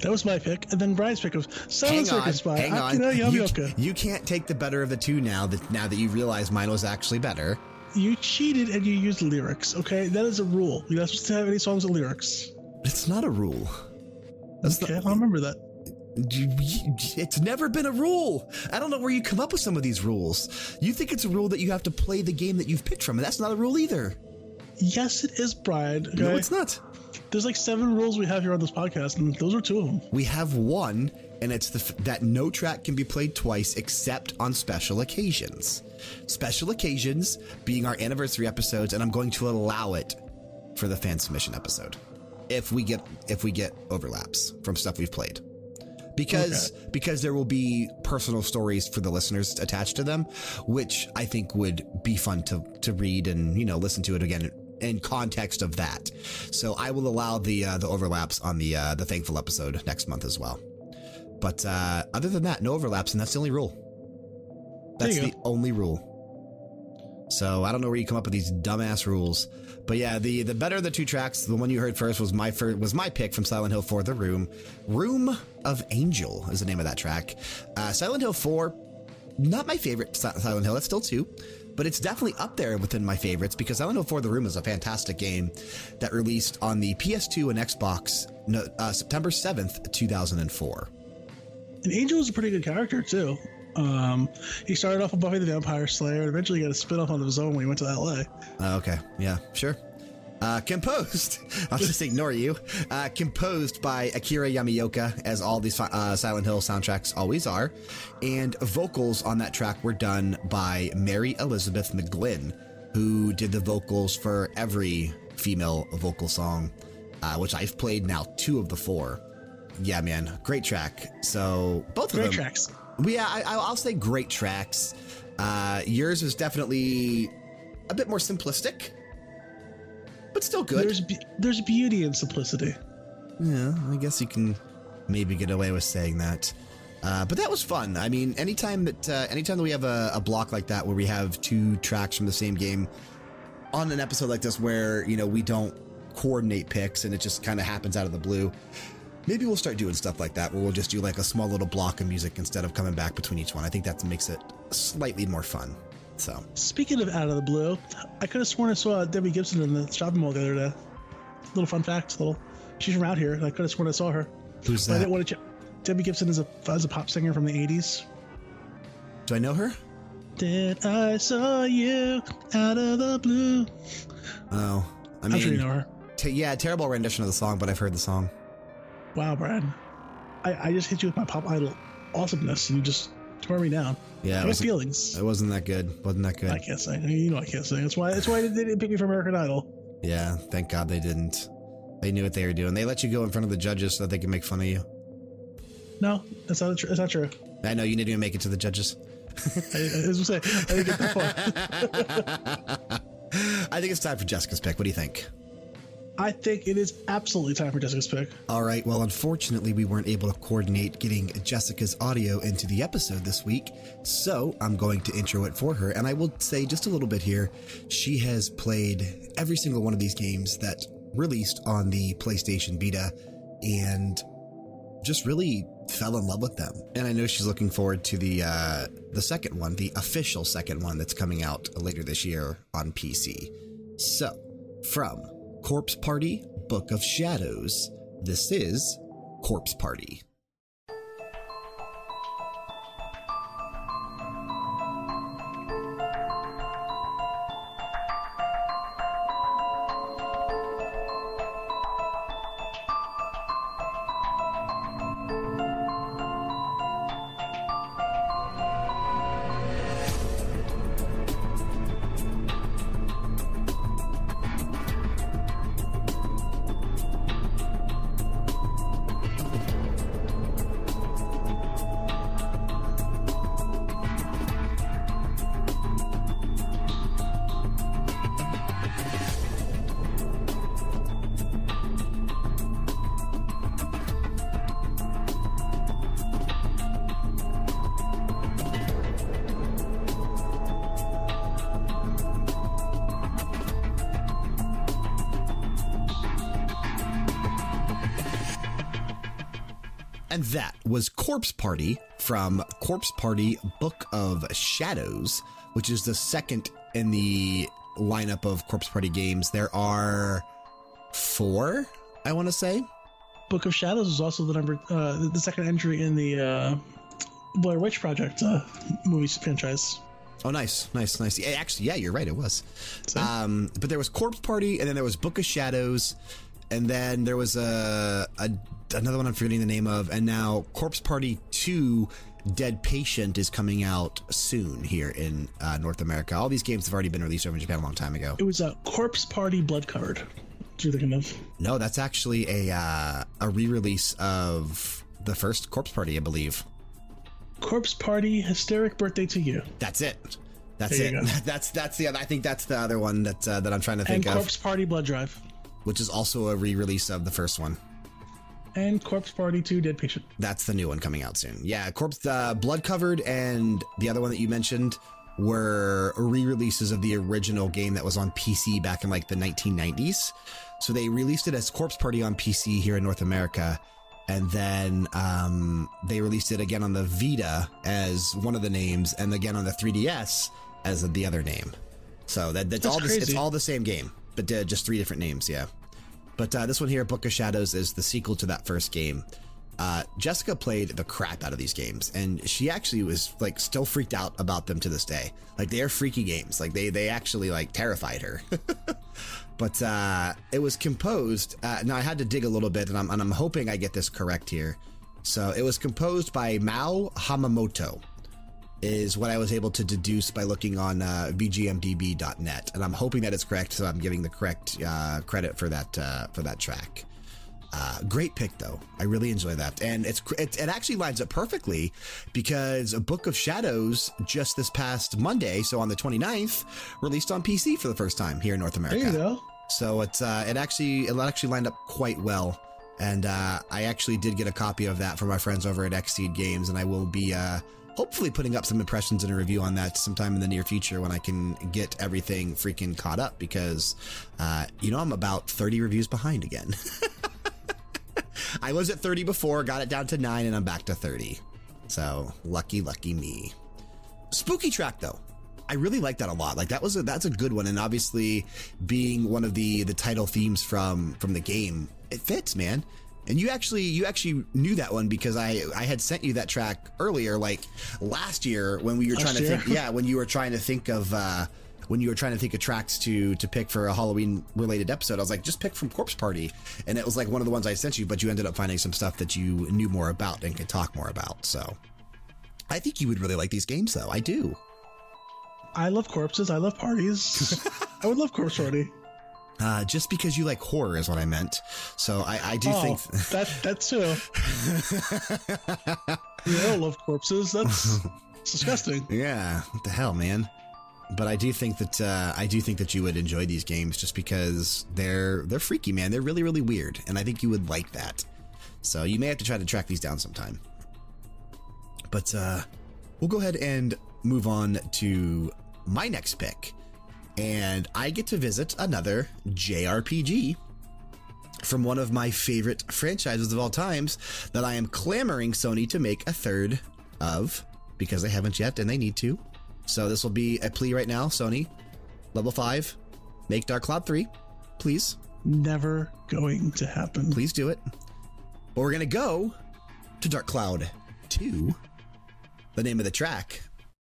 That was my pick, and then Brian's pick was Silent hang on, by hang on. You, you can't take the better of the two now that now that you realize mine was actually better. You cheated and you used lyrics. Okay, that is a rule. You're not supposed to have any songs with lyrics. It's not a rule. That's Okay, not, I'll remember that. it's never been a rule. I don't know where you come up with some of these rules. You think it's a rule that you have to play the game that you've picked from, and that's not a rule either. Yes, it is, Brian. No, it's not. There's like seven rules we have here on this podcast, and those are two of them. We have one, and it's the f- that no track can be played twice except on special occasions. Special occasions being our anniversary episodes, and I'm going to allow it for the fan submission episode if we get if we get overlaps from stuff we've played. Because because there will be personal stories for the listeners attached to them, which I think would be fun to to read and you know listen to it again in context of that. So I will allow the uh, the overlaps on the uh, the thankful episode next month as well. But uh, other than that, no overlaps, and that's the only rule. That's the only rule. So I don't know where you come up with these dumbass rules, but yeah, the the better of the two tracks, the one you heard first was my first, was my pick from Silent Hill 4: The Room. Room of Angel is the name of that track. Uh, Silent Hill 4, not my favorite Silent Hill. That's still two, but it's definitely up there within my favorites because Hill 4: The Room is a fantastic game that released on the PS2 and Xbox no, uh, September 7th, 2004. And Angel was a pretty good character too. Um, he started off with Buffy the Vampire Slayer, and eventually got a spin off on his own when he went to LA. Uh, okay. Yeah, sure. Uh, composed, I'll just ignore you. Uh, composed by Akira Yamaoka, as all these uh, Silent Hill soundtracks always are. And vocals on that track were done by Mary Elizabeth McGlynn, who did the vocals for every female vocal song, uh, which I've played now two of the four. Yeah, man, great track. So both of them. Great tracks. Yeah, I, I- I'll say great tracks. Uh, yours is definitely a bit more simplistic, but still good. There's be- there's beauty in simplicity. yeah, I guess you can maybe get away with saying that. Uh, but that was fun. I mean, anytime that uh, anytime that we have a, a block like that where we have two tracks from the same game on an episode like this, where you know we don't coordinate picks and it just kind of happens out of the blue. Maybe we'll start doing stuff like that where we'll just do like a small little block of music instead of coming back between each one. I think that makes it slightly more fun. So, Speaking of out of the blue, I could have sworn I saw Debbie Gibson in the shopping mall the other day. Little fun fact, little. She's from out here. and I could have sworn I saw her. who's But I that? didn't want to. Debbie Gibson is a is a pop singer from the '80s. Do I know her? Did I saw you out of the blue? Oh, I I'm sure you mean, know her. yeah, terrible rendition of the song, but I've heard the song. Wow, Brad. I, I just hit you with my pop idol awesomeness, and you just tore me down. Yeah, wasn't, feelings. it wasn't that good. Wasn't that good? I can't sing. You know I can't sing. That's why. That's why they didn't pick me for American Idol. Yeah, thank God they didn't. They knew what they were doing. They let you go in front of the judges so that they could make fun of you. No, that's not. That's not true. I know you didn't even make it to the judges. I, I was say I didn't get that far. I think it's time for Jessica's pick. What do you think? I think it is absolutely time for Jessica's pick. All right. Well, unfortunately, we weren't able to coordinate getting Jessica's audio into the episode this week. So I'm going to intro it for her. And I will say just a little bit here. She has played every single one of these games that released on the PlayStation Vita and just really fell in love with them. And I know she's looking forward to the uh, the second one, the official second one that's coming out later this year on PC. So, from Corpse Party Book of Shadows, this is Corpse Party. Corpse Party from Corpse Party Book of Shadows, which is the second in the lineup of Corpse Party games. There are four, I want to say. Book of Shadows is also the number, uh, the second entry in the uh, Blair Witch Project uh, movie franchise. Oh, nice, nice, nice. Yeah, actually, yeah, you're right. It was. Um, but there was Corpse Party, and then there was Book of Shadows, and then there was a, a another one I'm forgetting the name of, and now Corpse Party Two. Dead Patient is coming out soon here in uh, North America. All these games have already been released over in Japan a long time ago. It was a Corpse Party Blood Covered. What you thinking of? No, that's actually a uh, a re-release of the first Corpse Party, I believe. Corpse Party Hysteric Birthday to You. That's it. That's it. go. That's that's the other. I think that's the other one that uh, that I'm trying to think And of, Corpse Party Blood Drive. Which is also a re-release of the first one. And Corpse Party 2 Dead Patient. That's the new one coming out soon. Yeah, Corpse uh, Blood Covered and the other one that you mentioned were re-releases of the original game that was on PC back in like the 1990s. So they released it as Corpse Party on PC here in North America, and then um, they released it again on the Vita as one of the names, and again on the 3DS as the other name. So that, that's, That's all. The, it's all the same game, but uh, just three different names. Yeah. But uh, this one here, Book of Shadows, is the sequel to that first game. Uh, Jessica played the crap out of these games, and she actually was like still freaked out about them to this day. Like they are freaky games. Like they they actually like terrified her. but uh, it was composed. Uh, now I had to dig a little bit, and I'm and I'm hoping I get this correct here. So it was composed by Mao Hamamoto, is what I was able to deduce by looking on uh, VGMDB.net, and I'm hoping that it's correct. So I'm giving the correct uh, credit for that uh, for that track. Uh, great pick though. I really enjoy that, and it's it, it actually lines up perfectly because a Book of Shadows just this past Monday, so on the 29th, released on PC for the first time here in North There America. you go. So it's uh, it actually it actually lined up quite well, and uh, I actually did get a copy of that from my friends over at Xseed Games, and I will be uh, hopefully putting up some impressions and a review on that sometime in the near future when I can get everything freaking caught up because uh, you know I'm about 30 reviews behind again. I was at 30 before, got it down to nine, and I'm back to 30. So lucky, lucky me. Spooky track though. I really like that a lot. Like that was a that's a good one, and obviously being one of the the title themes from from the game, it fits, man. And you actually you actually knew that one because I I had sent you that track earlier, like last year when we were Last trying to think. Yeah, when you were trying to think of. uh when you were trying to think of tracks to to pick for a Halloween related episode, I was like, just pick from Corpse Party, and it was like one of the ones I sent you. But you ended up finding some stuff that you knew more about and could talk more about. So, I think you would really like these games, though. I do. I love corpses. I love parties. I would love Corpse Party. Uh, just because you like horror is what I meant. So I, I do oh, think. that that too. Yeah, I love corpses. That's disgusting. yeah, what the hell, man. But I do think that uh, I do think that you would enjoy these games just because they're they're freaky, man. They're really really weird, and I think you would like that. So you may have to try to track these down sometime. But uh, we'll go ahead and move on to my next pick, and I get to visit another JRPG from one of my favorite franchises of all times that I am clamoring Sony to make a third of because they haven't yet and they need to. So this will be a plea right now, Sony. Level 5, make Dark Cloud 3, please. Never going to happen. Please do it. But we're going to go to Dark Cloud 2. The name of the track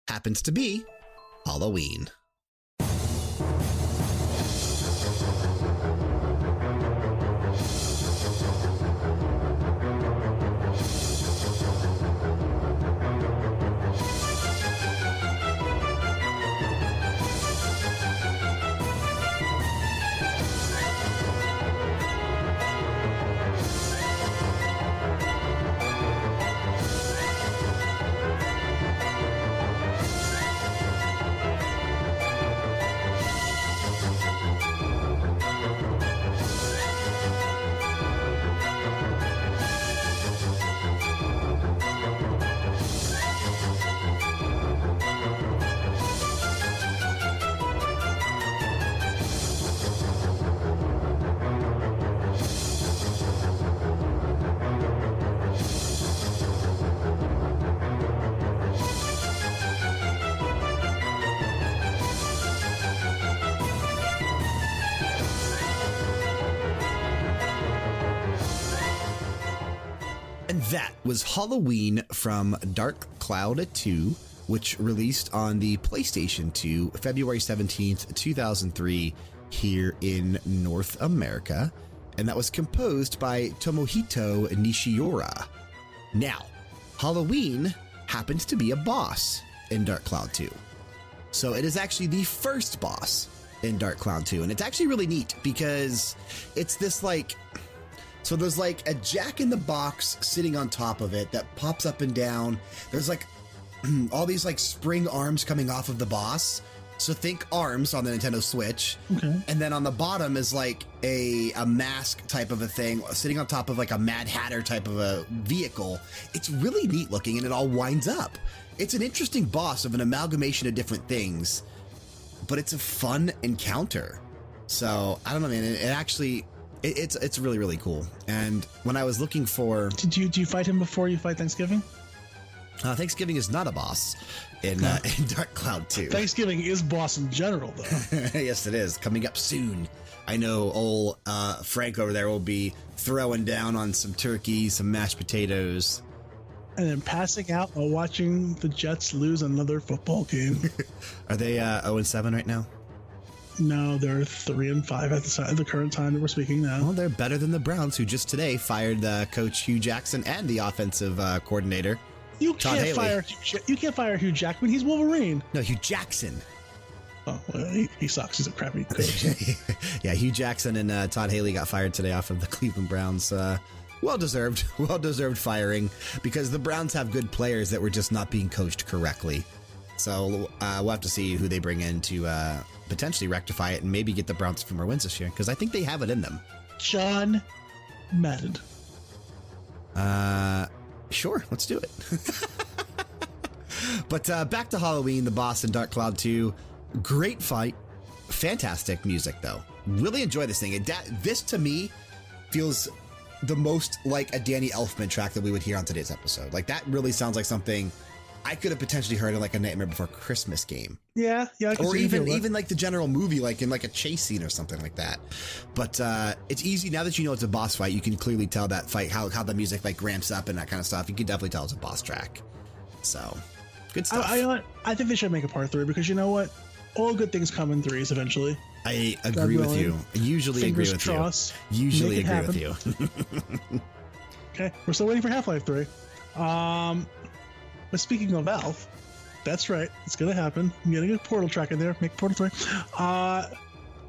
happens to be Halloween. Was Halloween from Dark Cloud 2 which released on the PlayStation 2 February 17th, 2003, here in North America. And that was composed by Tomohito Nishiura. Now, Halloween happens to be a boss in Dark Cloud 2. So it is actually the first boss in Dark Cloud 2. And it's actually really neat because it's this like. So there's like a jack in the box sitting on top of it that pops up and down. There's like all these like spring arms coming off of the boss. So think arms on the Nintendo Switch. Okay. And then on the bottom is like a, a mask type of a thing sitting on top of like a Mad Hatter type of a vehicle. It's really neat looking and it all winds up. It's an interesting boss of an amalgamation of different things, but it's a fun encounter. So I don't know, man. It, it actually, it, it's it's really really cool. And when I was looking for Did you do you fight him before you fight Thanksgiving? uh, Thanksgiving is not a boss in uh, in Dark Cloud 2. Thanksgiving is boss in general, though. yes, it is coming up soon. I know old uh, Frank over there will be throwing down on some turkey, some mashed potatoes. and then passing out while watching the Jets lose another football game. Are they uh, 0 and 7 right now? No, they're three and five at the, the current time that we're speaking now. Well, they're better than the Browns, who just today fired uh, Coach Hue Jackson and the offensive uh, coordinator. You Todd can't Haley. fire you can't fire Hugh Jackman. He's Wolverine. No, Hue Jackson. Oh, well, he, he sucks. He's a crappy coach. yeah, Hue Jackson and uh, Todd Haley got fired today off of the Cleveland Browns. Uh, well deserved, well deserved firing because the Browns have good players that were just not being coached correctly. So uh, we'll have to see who they bring in to uh, potentially rectify it and maybe get the Browns few more wins this year because I think they have it in them. John Madden. Uh, sure, let's do it. but uh, back to Halloween, the boss in Dark Cloud 2. Great fight. Fantastic music, though. Really enjoy this thing. That, this, to me, feels the most like a Danny Elfman track that we would hear on today's episode. Like, that really sounds like something I could have potentially heard in like a Nightmare Before Christmas game Yeah, yeah. Or even even like the general movie, like in like a chase scene or something like that. But uh, it's easy now that you know it's a boss fight. You can clearly tell that fight how how the music like ramps up and that kind of stuff. You can definitely tell it's a boss track. So good stuff. I, I, I think they should make a part three because you know what? All good things come in threes eventually. I agree with you. I usually Fingers agree with crossed. you. Usually it agree with you. Okay, we're still waiting for Half Life 3. Um, but speaking of Valve, that's right, it's gonna happen. I'm getting a Portal track in there. Make Portal 3. Uh,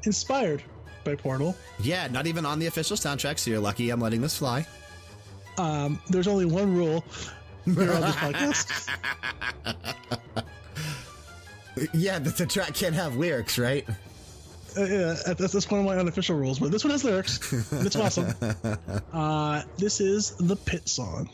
inspired by Portal. yeah, not even on the official soundtrack. So you're lucky. I'm letting this fly. Um, there's only one rule for this podcast. Yeah, the, the track can't have lyrics, right? Uh, yeah, that's, that's one of my unofficial rules, but this one has lyrics. and It's awesome. Uh, this is the Pit song.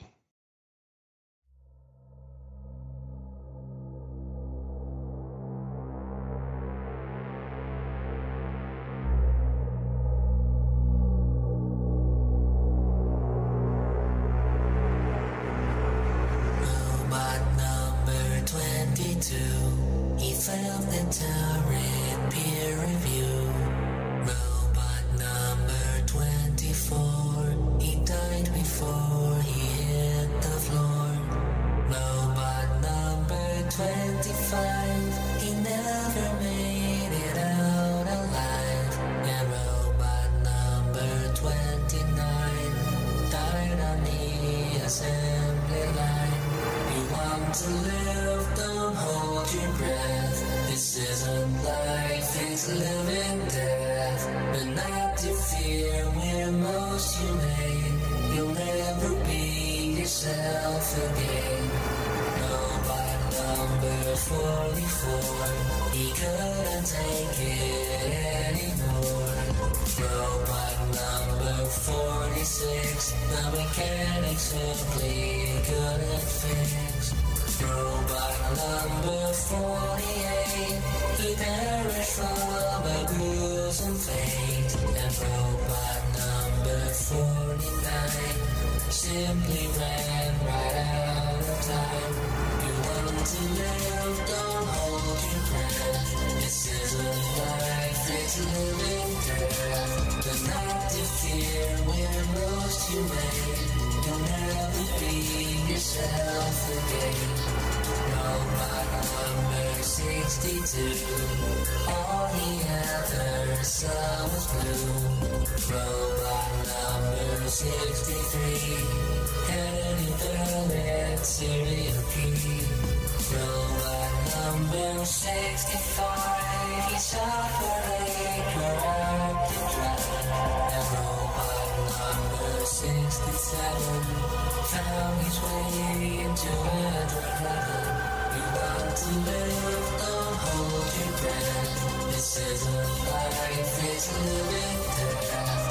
All he ever saw was blue. Robot number 63 had an key. Robot number 65, he suffered a corrupted drive. And robot number 67 found his way into a drug to live, don't hold your breath. This isn't life, it's living death.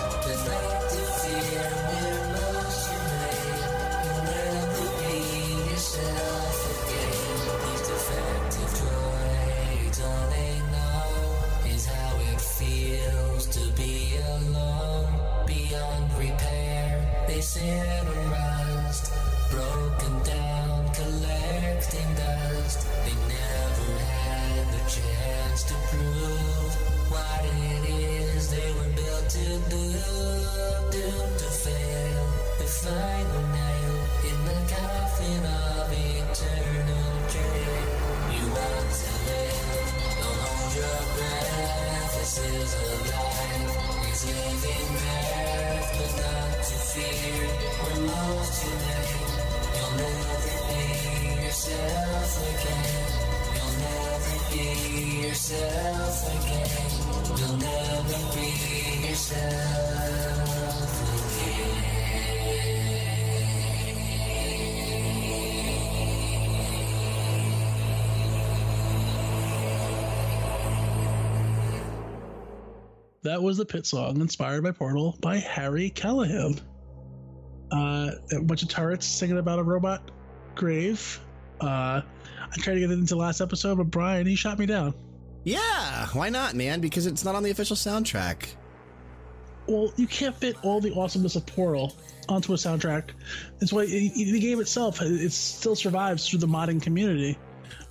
Not to fear, emotionally. You'll never be yourself again. These defective all they know is how it feels to be alone. Beyond repair, they sit rust. Broken down, collecting dust. They never had the chance to prove what it is they were built to do. Doomed to fail, the final nail in the coffin of eternal dread. You want to live, don't hold your breath. This is a life, it's living death, but not to fear. We're most too late. You'll never yourself again. You'll never be yourself again. You'll never be yourself That was the pit song inspired by Portal by Harry Callahan. Uh, a bunch of turrets singing about a robot grave. Uh, I tried to get it into last episode, but Brian, he shot me down. Yeah, why not, man? Because it's not on the official soundtrack. Well, you can't fit all the awesomeness of Portal onto a soundtrack. That's why the game itself it still survives through the modding community.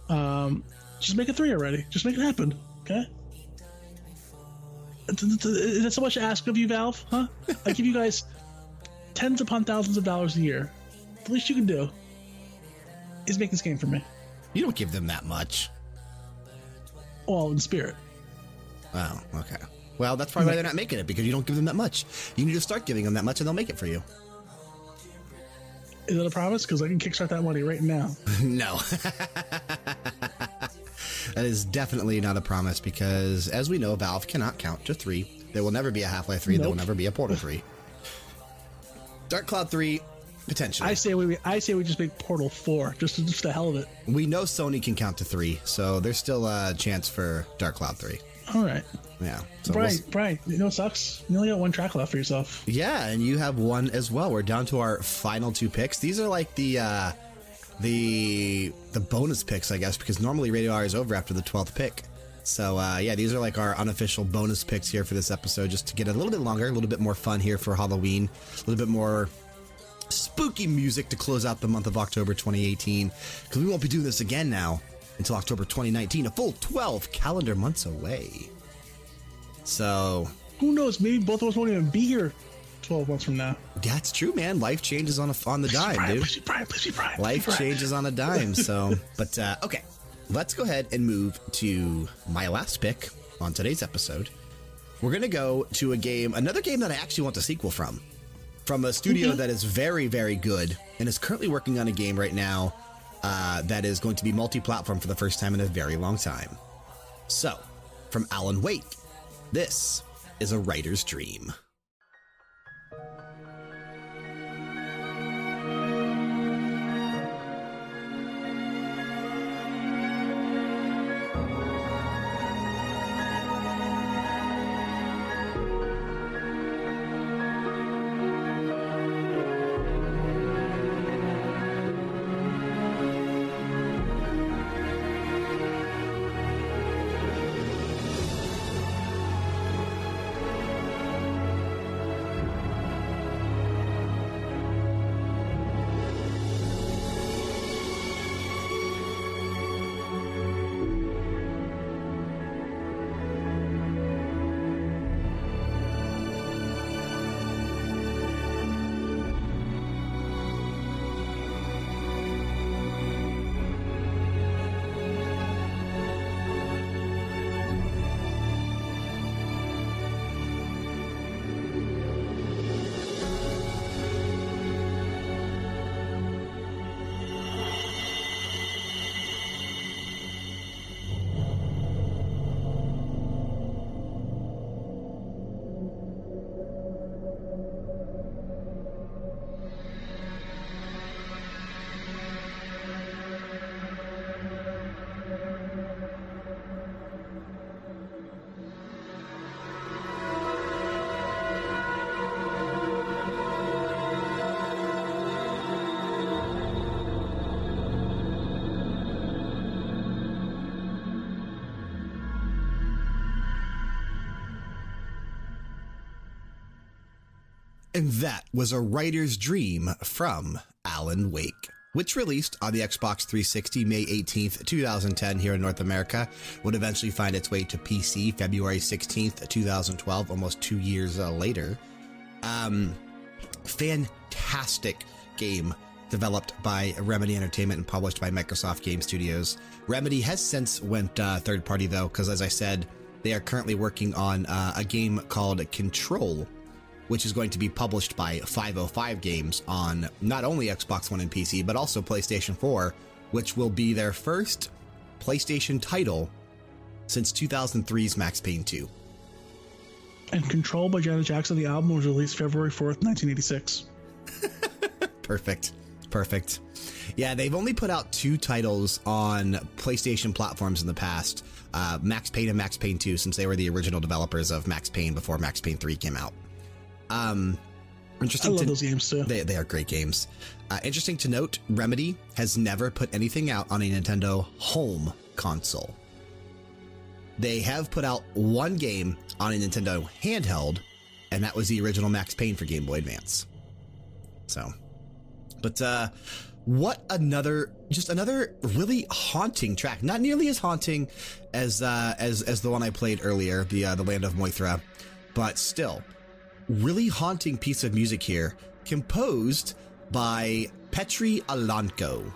Um, just make a three already. Just make it happen. Okay. Is that so much to ask of you, Valve? Huh? I give you guys tens upon thousands of dollars a year. The least you can do is making this game for me. You don't give them that much. All in spirit. Oh, okay. Well, that's probably why they're not making it because you don't give them that much. You need to start giving them that much and they'll make it for you. Is that a promise? Because I can kickstart that money right now. no. that is definitely not a promise because, as we know, Valve cannot count to three. There will never be a Half Life 3. There will never be a Portal 3. Dark Cloud 3, potentially. I say we I say we just make Portal Four, just just the hell of it. we know Sony can count to three, so there's still a chance for Dark Cloud 3. All right. Yeah. So we'll Brian, s- Brian, you know what sucks? You only got one track left for yourself. Yeah, and you have one as well. We're down to our final two picks. These are like the uh, the the bonus picks, I guess, because normally Radio Hour is over after the twelfth pick. So uh, yeah, these are like our unofficial bonus picks here for this episode, just to get a little bit longer, a little bit more fun here for Halloween, a little bit more spooky music to close out the month of October 2018. Because we won't be doing this again now until October 2019, a full 12 calendar months away. So Who knows? Maybe both of us won't even be here twelve months from now. that's true, man. Life changes on a, on the dime, Brian, dude. Brian, Brian. Life changes on a dime. So, but uh, okay, let's go ahead and move to my last pick on today's episode. We're gonna go to a game, another game that I actually want a sequel from, from a studio that is very, very good and is currently working on a game right now uh, that is going to be multi-platform for the first time in a very long time. So, from Alan Wake, this is a writer's dream. And that was a writer's dream from Alan Wake, which released on the Xbox 360 May 18th, 2010 here in North America, would eventually find its way to PC February 16th, 2012, almost two years uh, later. Um, fantastic game developed by Remedy Entertainment and published by Microsoft Game Studios. Remedy has since went uh, third party though, because as I said, they are currently working on uh, a game called Control, which is going to be published by 505 Games on not only Xbox One and PC, but also PlayStation 4, which will be their first PlayStation title since 2003's Max Payne 2. And Control by Janet Jackson, the album was released February 4th, 1986. Perfect. Perfect. Yeah, they've only put out two titles on PlayStation platforms in the past uh, Max Payne and Max Payne 2, since they were the original developers of Max Payne before Max Payne 3 came out. Um, I interesting love to, those games too. They, they are great games. Uh, interesting to note Remedy has never put anything out on a Nintendo home console. They have put out one game on a Nintendo handheld, and that was the original Max Payne for Game Boy Advance. So, but uh, what another, just another really haunting track. Not nearly as haunting as uh, as as the one I played earlier, the uh, the Land of Morytha, but still really haunting piece of music here, composed by Petri Alanko,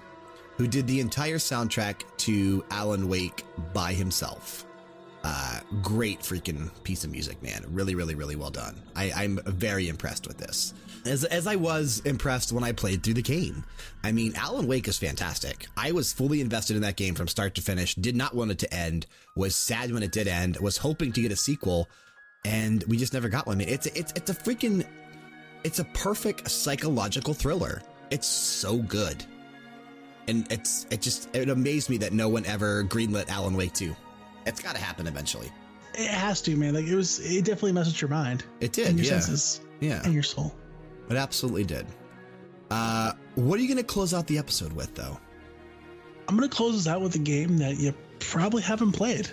who did the entire soundtrack to Alan Wake by himself. Uh, great freaking piece of music, man. Really, really, really well done. I, I'm very impressed with this. As, as I was impressed when I played through the game. I mean, Alan Wake is fantastic. I was fully invested in that game from start to finish, did not want it to end, was sad when it did end, was hoping to get a sequel, and we just never got one. It's, it's, it's a freaking, it's a perfect psychological thriller. It's so good. And it's, it just, it amazed me that no one ever greenlit Alan Wake 2. It's got to happen eventually. It has to, man. Like it was, it definitely messed with your mind It did, and your yeah. senses Yeah, and your soul. it absolutely did. Uh, what are you going to close out the episode with, though? I'm gonna close this out with a game that you probably haven't played.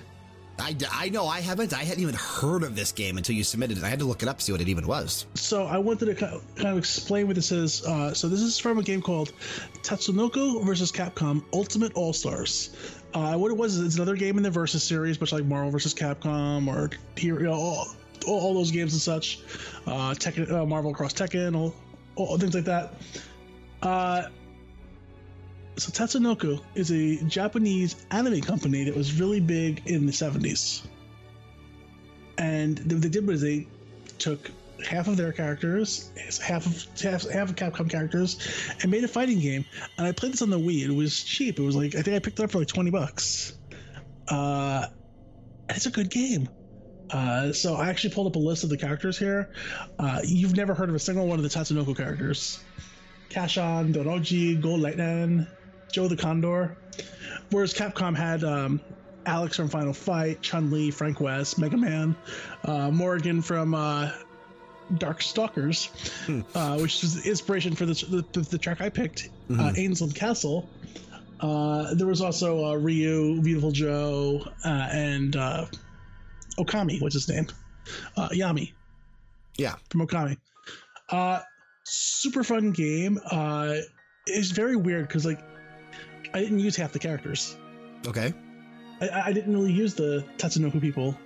I, I know I haven't. I hadn't even heard of this game until you submitted it. I had to look it up to see what it even was. So I wanted to ki- kind of explain what this is. Uh, so this is from a game called Tatsunoko versus Capcom Ultimate All Stars. Uh, what it was is it's another game in the Versus series, much like Marvel versus Capcom or you know, all, all, all those games and such. Uh, Tekken, uh, Marvel Cross Tekken, all, all things like that. So Tatsunoko is a Japanese anime company that was really big in the 70s. And what they did was they took half of their characters, half of half, half of Capcom characters, and made a fighting game. And I played this on the Wii. It was cheap. It was like I think I picked it up for like twenty bucks. Uh, it's a good game. Uh, so I actually pulled up a list of the characters here. Uh, you've never heard of a single one of the Tatsunoko characters. Casshan, Doronjo, Gold Lightning, Joe the Condor. Whereas Capcom had um, Alex from Final Fight, Chun Li, Frank West, Mega Man, uh, Morrigan from uh, Darkstalkers, uh, which is the inspiration for the, the, the track I picked, uh, Aensland Castle. Uh, there was also uh, Ryu, Beautiful Joe, uh, and uh, Okami. What's his name? Uh, Yami Yeah. from Okami. Uh, super fun game. Uh, it's very weird because like I didn't use half the characters. Okay. I, I didn't really use the Tatsunoko people.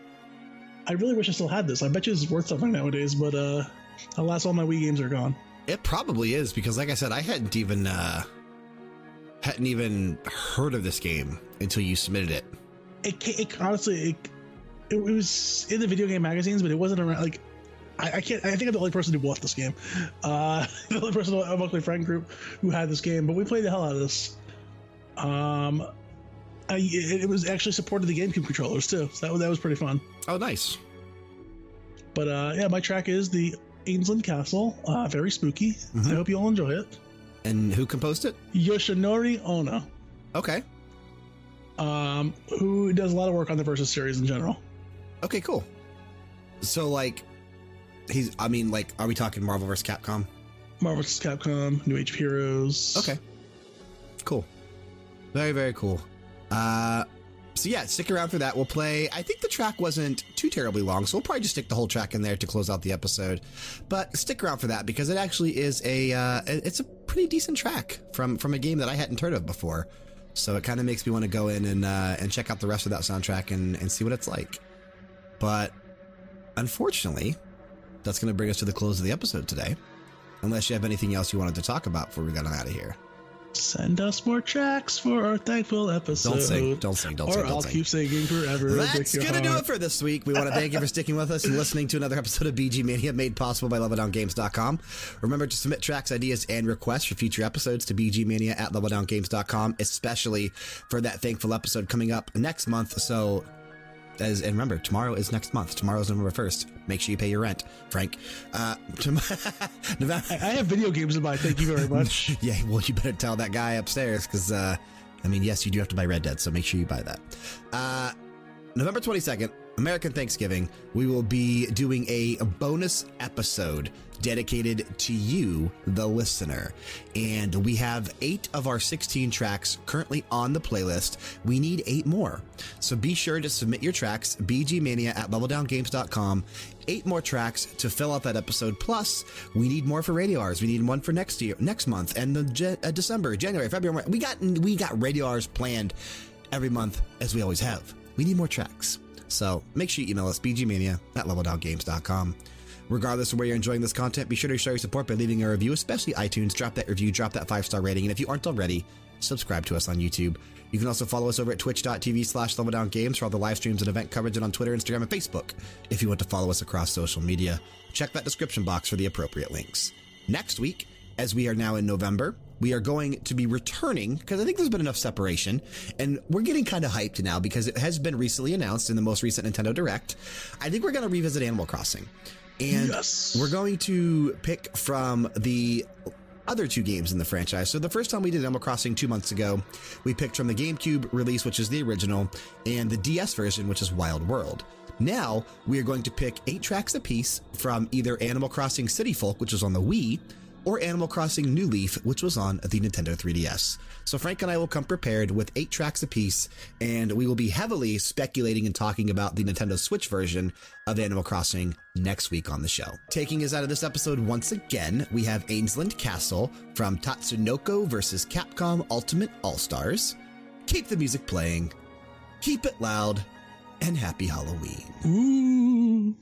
I really wish I still had this. I bet you it's worth something nowadays, but uh, alas, all my Wii games are gone. It probably is because, like I said, I hadn't even uh, hadn't even heard of this game until you submitted it. It, it honestly, it, it was in the video game magazines, but it wasn't around. Like, I, I can't. I think I'm the only person who bought this game. Uh, the only person among my friend group who had this game, but we played the hell out of this. Um, I, it, was actually supported the GameCube controllers too, so that was that was pretty fun. Oh, nice. But uh, yeah, my track is the Aensland Castle. Uh, very spooky. I hope you all enjoy it. And who composed it? Yoshinori Ono, Okay. um, who does a lot of work on the Versus series in general. Okay, cool. So, like, he's. I mean, like, are we talking Marvel vs. Capcom? Marvel vs. Capcom, New Age of Heroes. Okay. Cool. Very, very cool. Uh, so yeah, stick around for that. We'll play. I think the track wasn't too terribly long, so we'll probably just stick the whole track in there to close out the episode. But stick around for that because it actually is a uh, it's a pretty decent track from from a game that I hadn't heard of before. So it kind of makes me want to go in and uh, and check out the rest of that soundtrack and, and see what it's like. But unfortunately, that's going to bring us to the close of the episode today. Unless you have anything else you wanted to talk about before we got on out of here. Send us more tracks for our thankful episode. Don't sing, don't sing, don't or sing, don't I'll sing. keep singing forever. That's going to do it for this week. We want to thank you for sticking with us and listening to another episode of BG Mania made possible by LevelDownGames.com. Remember to submit tracks, ideas, and requests for future episodes to BGMania at LevelDownGames.com, especially for that thankful episode coming up next month. So, as and remember, tomorrow is next month. Tomorrow's November 1st. Make sure you pay your rent, Frank. Uh, tom- November. I I have video games in mind. Thank you very much. Yeah, well, you better tell that guy upstairs because, uh, I mean, yes, you do have to buy Red Dead, so make sure you buy that. Uh, November 22nd, American Thanksgiving, we will be doing a bonus episode dedicated to you, the listener. And we have eight of our 16 tracks currently on the playlist. We need eight more. So be sure to submit your tracks, bgmania at leveldowngames.com. Eight more tracks to fill out that episode. Plus, we need more for radio hours. We need one for next year, next month, and the uh, December, January, February. We got we got radio hours planned every month as we always have. We need more tracks. So make sure you email us, bgmania at leveldowngames.com. Regardless of where you're enjoying this content, be sure to show your support by leaving a review, especially iTunes. Drop that review, drop that five star rating, and if you aren't already, subscribe to us on YouTube. You can also follow us over at twitch.tv slash leveldowngames for all the live streams and event coverage and on Twitter, Instagram, and Facebook if you want to follow us across social media. Check that description box for the appropriate links. Next week, as we are now in November, we are going to be returning because I think there's been enough separation and we're getting kind of hyped now because it has been recently announced in the most recent Nintendo Direct. I think we're going to revisit Animal Crossing. And Yes. we're going to pick from the other two games in the franchise. So the first time we did Animal Crossing two months ago, we picked from the GameCube release, which is the original, and the DS version, which is Wild World. Now we are going to pick eight tracks apiece from either Animal Crossing City Folk, which was on the Wii, or Animal Crossing New Leaf, which was on the Nintendo 3DS. So Frank and I will come prepared with eight tracks apiece, and we will be heavily speculating and talking about the Nintendo Switch version of Animal Crossing next week on the show. Taking us out of this episode once again, we have Aensland Castle from Tatsunoko vs. Capcom Ultimate All-Stars. Keep the music playing, keep it loud, and happy Halloween. Ooh.